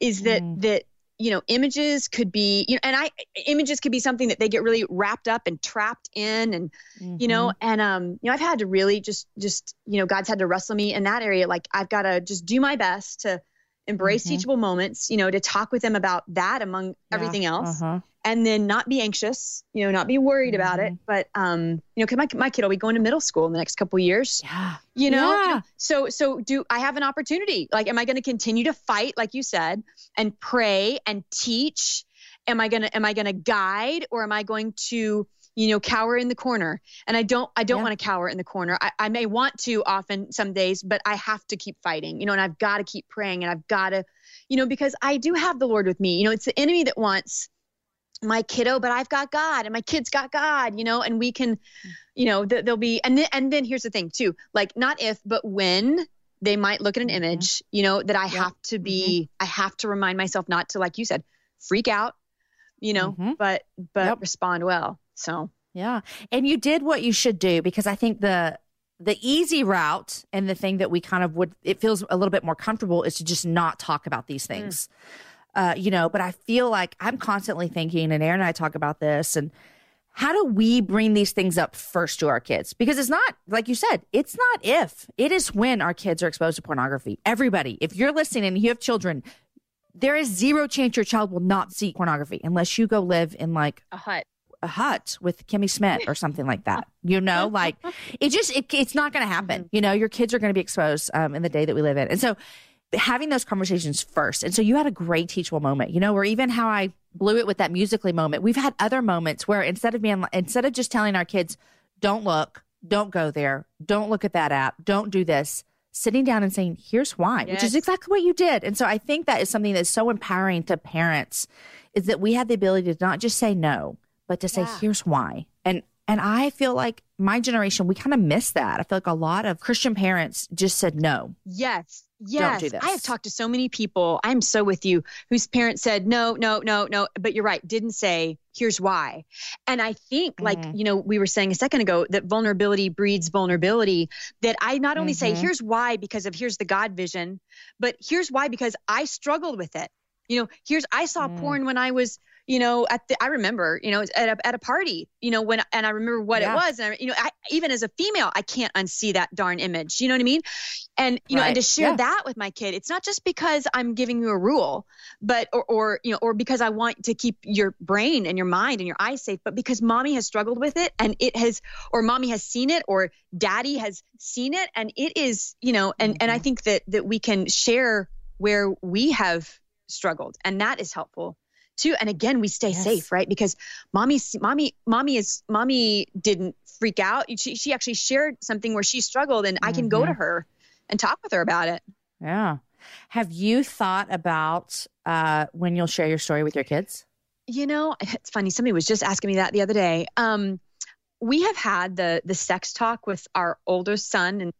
is that Mm. that you know images could be you know and i images could be something that they get really wrapped up and trapped in and you know Mm-hmm. and um you know i've had to really just just you know god's had to wrestle me in that area like i've got to just do my best to embrace Mhm. teachable moments you know to talk with them about that among everything else Uh-huh. And then not be anxious you know not be worried about it Mhm. but um you know 'cause my, my kid will be going to middle school in the next couple years Yeah. you know, you Yeah. know? so so do i have an opportunity like am i going to continue to fight like you said and pray and teach am i going to am i to guide or am i going to you know cower in the corner and i don't i don't Yeah. want to cower in the corner I, I may want to often some days but i have to keep fighting you know and i've got to keep praying and i've got to you know because i do have the lord with me you know it's the enemy that wants my kiddo but i've got god and my kids got god you know and we can you know th- there'll be and then and then here's the thing too like not if but when they might look at an Mhm. image you know that i Yep. Mm-hmm. have to be i have to remind myself not to like you said freak out you know Mhm. but but Yep. respond well so Yeah. And you did what you should do because I think the the easy route and the thing that we kind of would it feels a little bit more comfortable is to just not talk about these things. Uh, you know, but I feel like I'm constantly thinking and Aaron and I talk about this and how do we bring these things up first to our kids? Because it's not, like you said, it's not if, it is when our kids are exposed to pornography. Everybody, if you're listening and you have children, there is zero chance your child will not see pornography unless you go live in like a hut a hut with Kimmy Schmidt or something like that. You know, like it just it, it's not going to happen. Mm-hmm. You know, your kids are going to be exposed um, in the day that we live in, and so having those conversations first. And so you had a great teachable moment, you know, or even how I blew it with that musically moment. We've had other moments where instead of being instead of just telling our kids, "Don't look, don't go there, don't look at that app, don't do this." Sitting down and saying, here's why, yes. which is exactly what you did. And so I think that is something that's so empowering to parents is that we have the ability to not just say no, but to say, yeah. here's why. And and I feel like my generation, we kind of miss that. I feel like a lot of Christian parents just said no. Yes. Yes. Do I have talked to so many people. I'm so with you whose parents said no, no, no, no. But you're right. Didn't say, here's why. And I think, mm-hmm. like, you know, we were saying a second ago that vulnerability breeds vulnerability. That I not only mm-hmm. say, here's why because of here's the God vision, but here's why because I struggled with it. You know, here's I saw mm. porn when I was you know, at the, I remember, you know, at a, at a party, you know, when, and I remember what yeah. it was. And, I, you know, I, even as a female, I can't unsee that darn image. You know what I mean? And, you right. know, and to share yeah. that with my kid, it's not just because I'm giving you a rule, but, or, or, you know, or because I want to keep your brain and your mind and your eyes safe, but because mommy has struggled with it and it has, or mommy has seen it or daddy has seen it. And it is, you know, and, mm-hmm. and I mm-hmm. think that, that we can share where we have struggled and that is helpful too and again we stay yes. safe right because mommy mommy mommy is mommy didn't freak out she, she actually shared something where she struggled and mm-hmm. i can go to mm-hmm. her and talk with her about it yeah have you thought about uh, when you'll share your story with your kids you know it's funny somebody was just asking me that the other day um, we have had the the sex talk with our older son and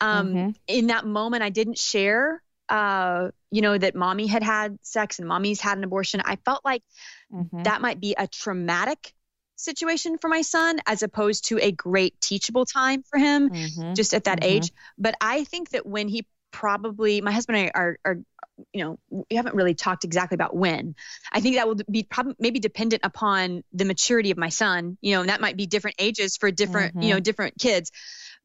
um, mm-hmm. in that moment i didn't share uh, you know, that mommy had had sex and mommy's had an abortion, I felt like mm-hmm. that might be a traumatic situation for my son as opposed to a great teachable time for him mm-hmm. just at that mm-hmm. age. But I think that when he probably, my husband and I are, are you know, we haven't really talked exactly about when. I think that will be probably maybe dependent upon the maturity of my son, you know, and that might be different ages for different, you know, mm-hmm. different kids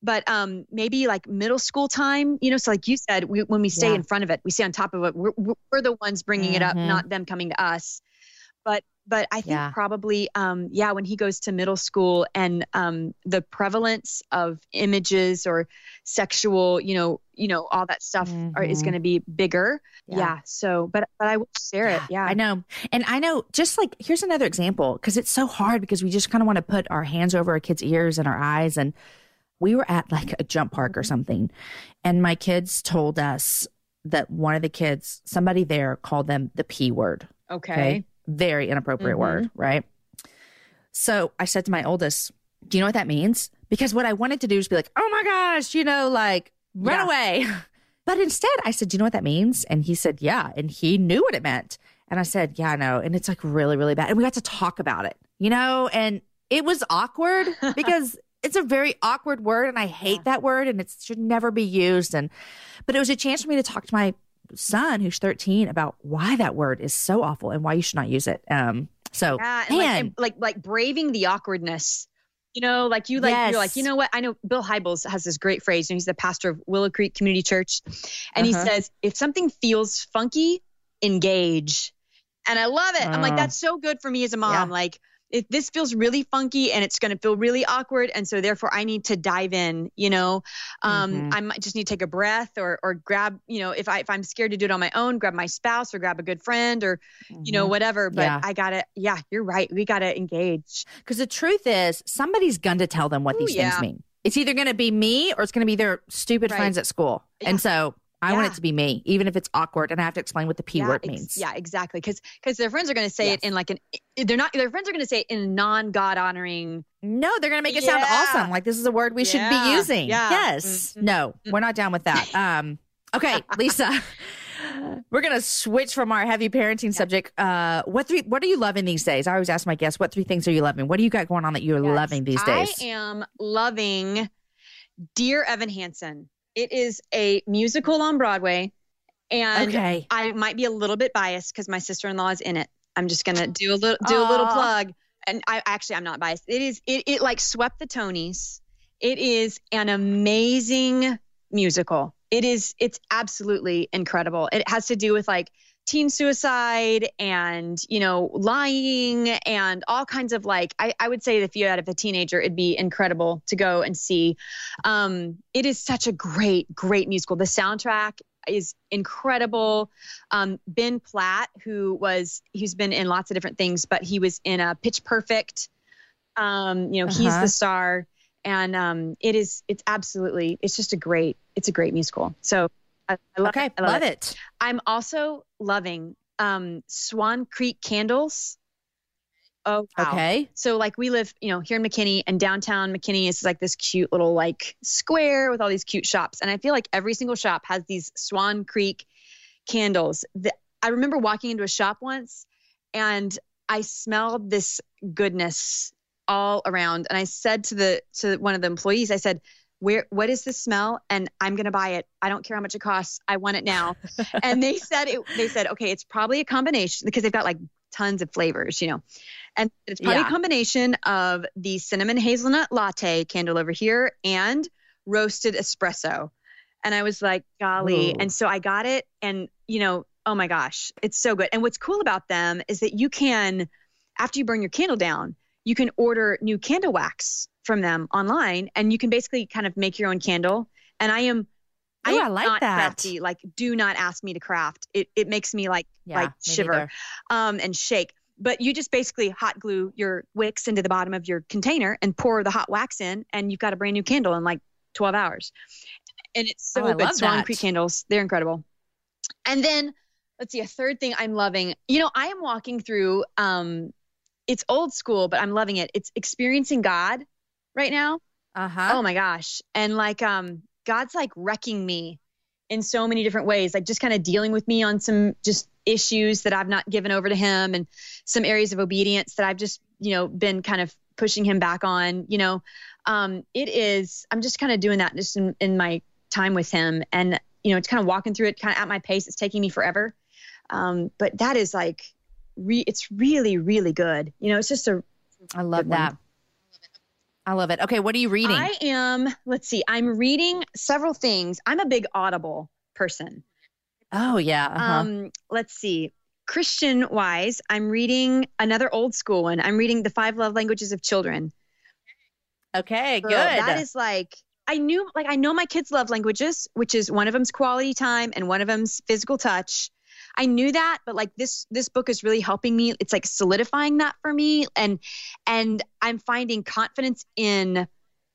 but um, maybe like middle school time, you know, so like you said, we, when we stay yeah. in front of it, we stay on top of it. We're, we're the ones bringing mm-hmm. it up, mm-hmm. not them coming to us. But but I think yeah. probably um, yeah, when he goes to middle school and um, the prevalence of images or sexual, you know, you know, all that stuff mm-hmm. are, is mm-hmm. going to be bigger. Yeah. yeah. So, but but I will share it. Yeah, I know, and I know. Just like here's another example because it's so hard because we just kind of want to put our hands over our kids' ears and our eyes and we were at like a jump park or something, and my kids told us that one of the kids, somebody there called them the P word. Okay. okay? Very inappropriate mm-hmm. word, right? So I said to my oldest, Do you know what that means? Because what I wanted to do was be like, Oh my gosh, you know, like run yeah. away. But instead, I said, Do you know what that means? And he said, Yeah. And he knew what it meant. And I said, Yeah, I know. And it's like really, really bad. And we got to talk about it, you know? And it was awkward because it's a very awkward word and I hate yeah. that word and it should never be used. And, but it was a chance for me to talk to my son who's 13 about why that word is so awful and why you should not use it. Um, so, yeah, man. Like, like, like braving the awkwardness. You know, like you like yes. you're like, you know what? I know Bill Hybels has this great phrase, and he's the pastor of Willow Creek Community Church. And uh-huh. he says, if something feels funky, engage. And I love it. Uh, I'm like, uh. that's so good for me as a mom. Yeah. Like, if this feels really funky and it's going to feel really awkward and so therefore i need to dive in you know um, mm-hmm. i might just need to take a breath or or grab you know if i if i'm scared to do it on my own grab my spouse or grab a good friend or mm-hmm. you know mm-hmm. whatever but yeah. i gotta yeah you're right we gotta engage because the truth is somebody's going to tell them what Ooh, these yeah. things mean it's either going to be me or it's going to be their stupid right. friends at school yeah. and so I yeah. want it to be me, even if it's awkward, and I have to explain what the p yeah, word means. Ex- yeah, exactly. Because because their friends are going to say yes. it in like an they're not their friends are going to say it in non God honoring. No, they're going to make it yeah. sound awesome. Like this is a word we should be using. Yes. Mm-hmm. No, we're not down with that. Um. Okay, Lisa. We're gonna switch from our heavy parenting subject. Uh, what three? What are you loving these days? I always ask my guests, what three things are you loving? What do you got going on that you're yes, loving these days? I am loving Dear Evan Hansen. It is a musical on Broadway. And okay. I might be a little bit biased because my sister in law is in it. I'm just gonna do a little do a little plug. and I actually I'm not biased. It is it it like swept the Tonys. It is an amazing musical. It is it's absolutely incredible. It has to do with like teen suicide and you know lying and all kinds of like I, I would say if you had a teenager it'd be incredible to go and see. Um, it is such a great great musical. The soundtrack is incredible. Um, ben platt who was he's been in lots of different things but he was in a pitch perfect. Um, you know uh-huh. he's the star. And um, it is it's absolutely it's just a great it's a great musical. So I, I love, okay, it. I love, love it. it. I'm also loving um, Swan Creek Candles. Oh, wow. okay. So like we live, you know, here in McKinney and downtown McKinney is like this cute little like square with all these cute shops. And I feel like every single shop has these Swan Creek candles. The, I remember walking into a shop once and I smelled this goodness all around. And I said to the to one of the employees, I said, where what is the smell? And i'm going to buy it. I don't care how much it costs. I want it now. And they said it they said okay it's probably a combination because they've got like tons of flavors you know. And it's probably yeah. a combination of the cinnamon hazelnut latte candle over here and roasted espresso. And i was like golly. Ooh. and so i got it and you know oh my gosh it's so good. And what's cool about them is that you can after you burn your candle down you can order new candle wax from them online and you can basically kind of make your own candle. And I am I, Ooh, I like not that. Crafty. Like, do not ask me to craft. It it makes me like yeah, like shiver, um, and shake. But you just basically hot glue your wicks into the bottom of your container and pour the hot wax in, and you've got a brand new candle in like 12 hours. And it's so oh, good. Swan Creek candles, they're incredible. And then let's see, a third thing I'm loving. You know, I am walking through. Um, it's old school, but I'm loving it. It's experiencing God right now. Uh-huh. Oh my gosh. And like um God's like wrecking me in so many different ways, like just kind of dealing with me on some just issues that I've not given over to him and some areas of obedience that I've just, you know, been kind of pushing him back on, you know. Um it is I'm just kind of doing that just in, in my time with him and you know, it's kind of walking through it kind of at my pace. It's taking me forever. Um but that is like re- it's really really good. You know, it's just a I love that. One. I love it. Okay, what are you reading? I am, let's see, I'm reading several things. I'm a big Audible person. Oh, yeah. Uh-huh. Um, let's see. Christian wise, I'm reading another old school one. I'm reading The Five Love Languages of Children. Okay, good. That is like I knew like I know my kids love languages, which is one of them's quality time and one of them's physical touch. I knew that, but like this this book is really helping me. It's like solidifying that for me and and I'm finding confidence in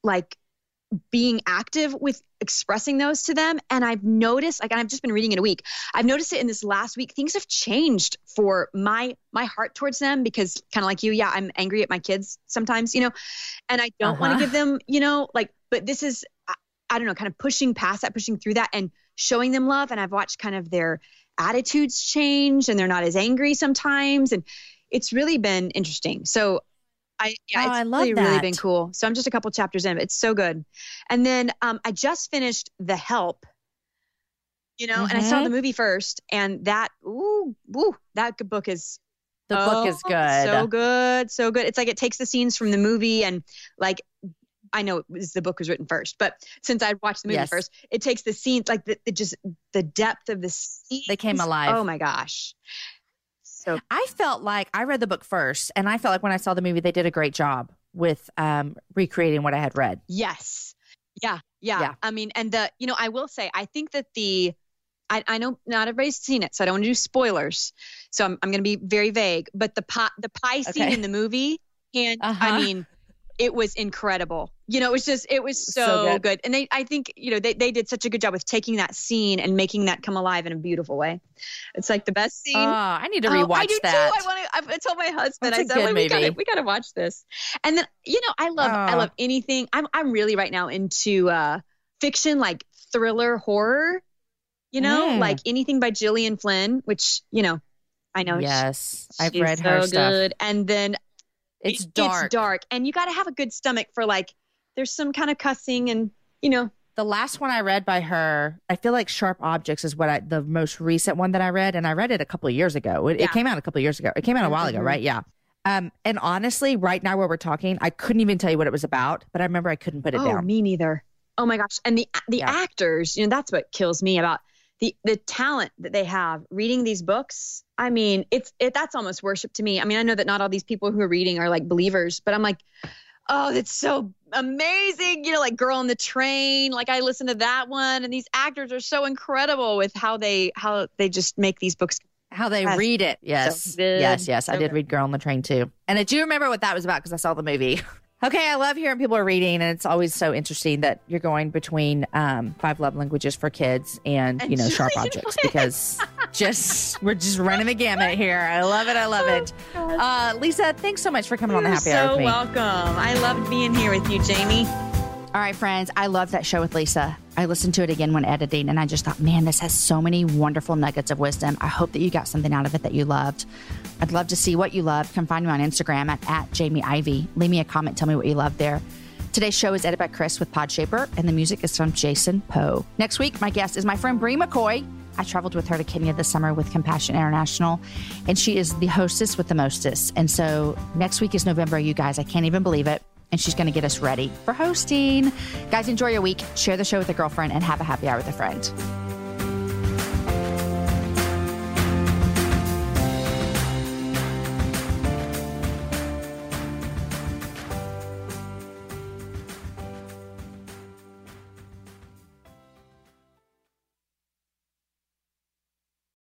like being active with expressing those to them and i've noticed like i've just been reading in a week i've noticed it in this last week things have changed for my my heart towards them because kind of like you yeah i'm angry at my kids sometimes you know and i don't uh-huh. want to give them you know like but this is I, I don't know kind of pushing past that pushing through that and showing them love and i've watched kind of their attitudes change and they're not as angry sometimes. And it's really been interesting. So I, yeah, oh, it's I love really, that. really been cool. So I'm just a couple chapters in, but it's so good. And then um, I just finished The Help, you know, mm-hmm. and I saw the mm-hmm. movie first, and that, ooh, ooh, that book is the oh, book is oh, good. So good. So good. It's like it takes the scenes from the movie and like I know was, the book was written first, but since I'd watched the movie yes. first, it takes the scenes like the, the just the depth of the scenes. They came alive. Oh my gosh. So I felt like I read the book first, and I felt like when I saw the movie, they did a great job with um, recreating what I had read. Yes. Yeah, yeah. Yeah. I mean, and the you know, I will say, I think that the I, I know not everybody's seen it, so I don't want to do spoilers. So I'm, I'm going to be very vague. But the pie, the pie scene okay. in the movie, and uh-huh. I mean, it was incredible. You know, it was just it was so, so good. good. And they I think, you know, they, they did such a good job with taking that scene and making that come alive in a beautiful way. It's like the best scene. Oh, I need to rewatch oh, I do that. Too. I want to I told my husband, That's I said, we gotta we gotta watch this. And then, you know, I love oh. I love anything. I'm I'm really right now into uh fiction like thriller horror. You know, mm. like anything by Gillian Flynn, which, you know, I know. Yes, I've read her so stuff. Good. And then it's dark. It's dark, and you got to have a good stomach for like. There's some kind of cussing, and you know. The last one I read by her, I feel like Sharp Objects is what I the most recent one that I read, and I read it a couple of years ago. It, yeah. it came out a couple of years ago. It came out a while mm-hmm. ago, right? Yeah. Um, and honestly, right now where we're talking, I couldn't even tell you what it was about, but I remember I couldn't put it oh, down. me neither. Oh my gosh. And the the Yeah. actors, you know, that's what kills me about the the talent that they have reading these books. I mean, it's it that's almost worship to me. I mean, I know that not all these people who are reading are like believers, but I'm like, oh, that's so amazing. You know, like Girl on the Train. Like I listened to that one, and these actors are so incredible with how they how they just make these books. How they Yes. read it. Yes. good. Yes, yes. I did read Girl on the Train too. And I do remember what that was about because I saw the movie. okay, I love hearing people are reading, and it's always so interesting that you're going between um, five love languages for kids and, And you know, sharp objects because just we're just running the gamut here. I love it. I love it. Uh, Lisa, thanks so much for coming on the You're happy hour so with me. welcome. I loved being here with you, Jamie. All right, friends, I love that show with Lisa. I listened to it again when editing, and I just thought, man, this has so many wonderful nuggets of wisdom. I hope that you got something out of it that you loved. I'd love to see what you loved. Come find me on Instagram at, at Jamie Ivey. Leave me a comment, tell me what you loved there. Today's show is edited by Chris with Podshaper, and the music is from Jason Poe. Next week, my guest is my friend Bri McKoy. I traveled with her to Kenya this summer with Compassion International, and she is the hostess with the mostest. And so next week is November, you guys. I can't even believe it. And she's going to get us ready for hosting. Guys, enjoy your week. Share the show with a girlfriend and have a happy hour with a friend.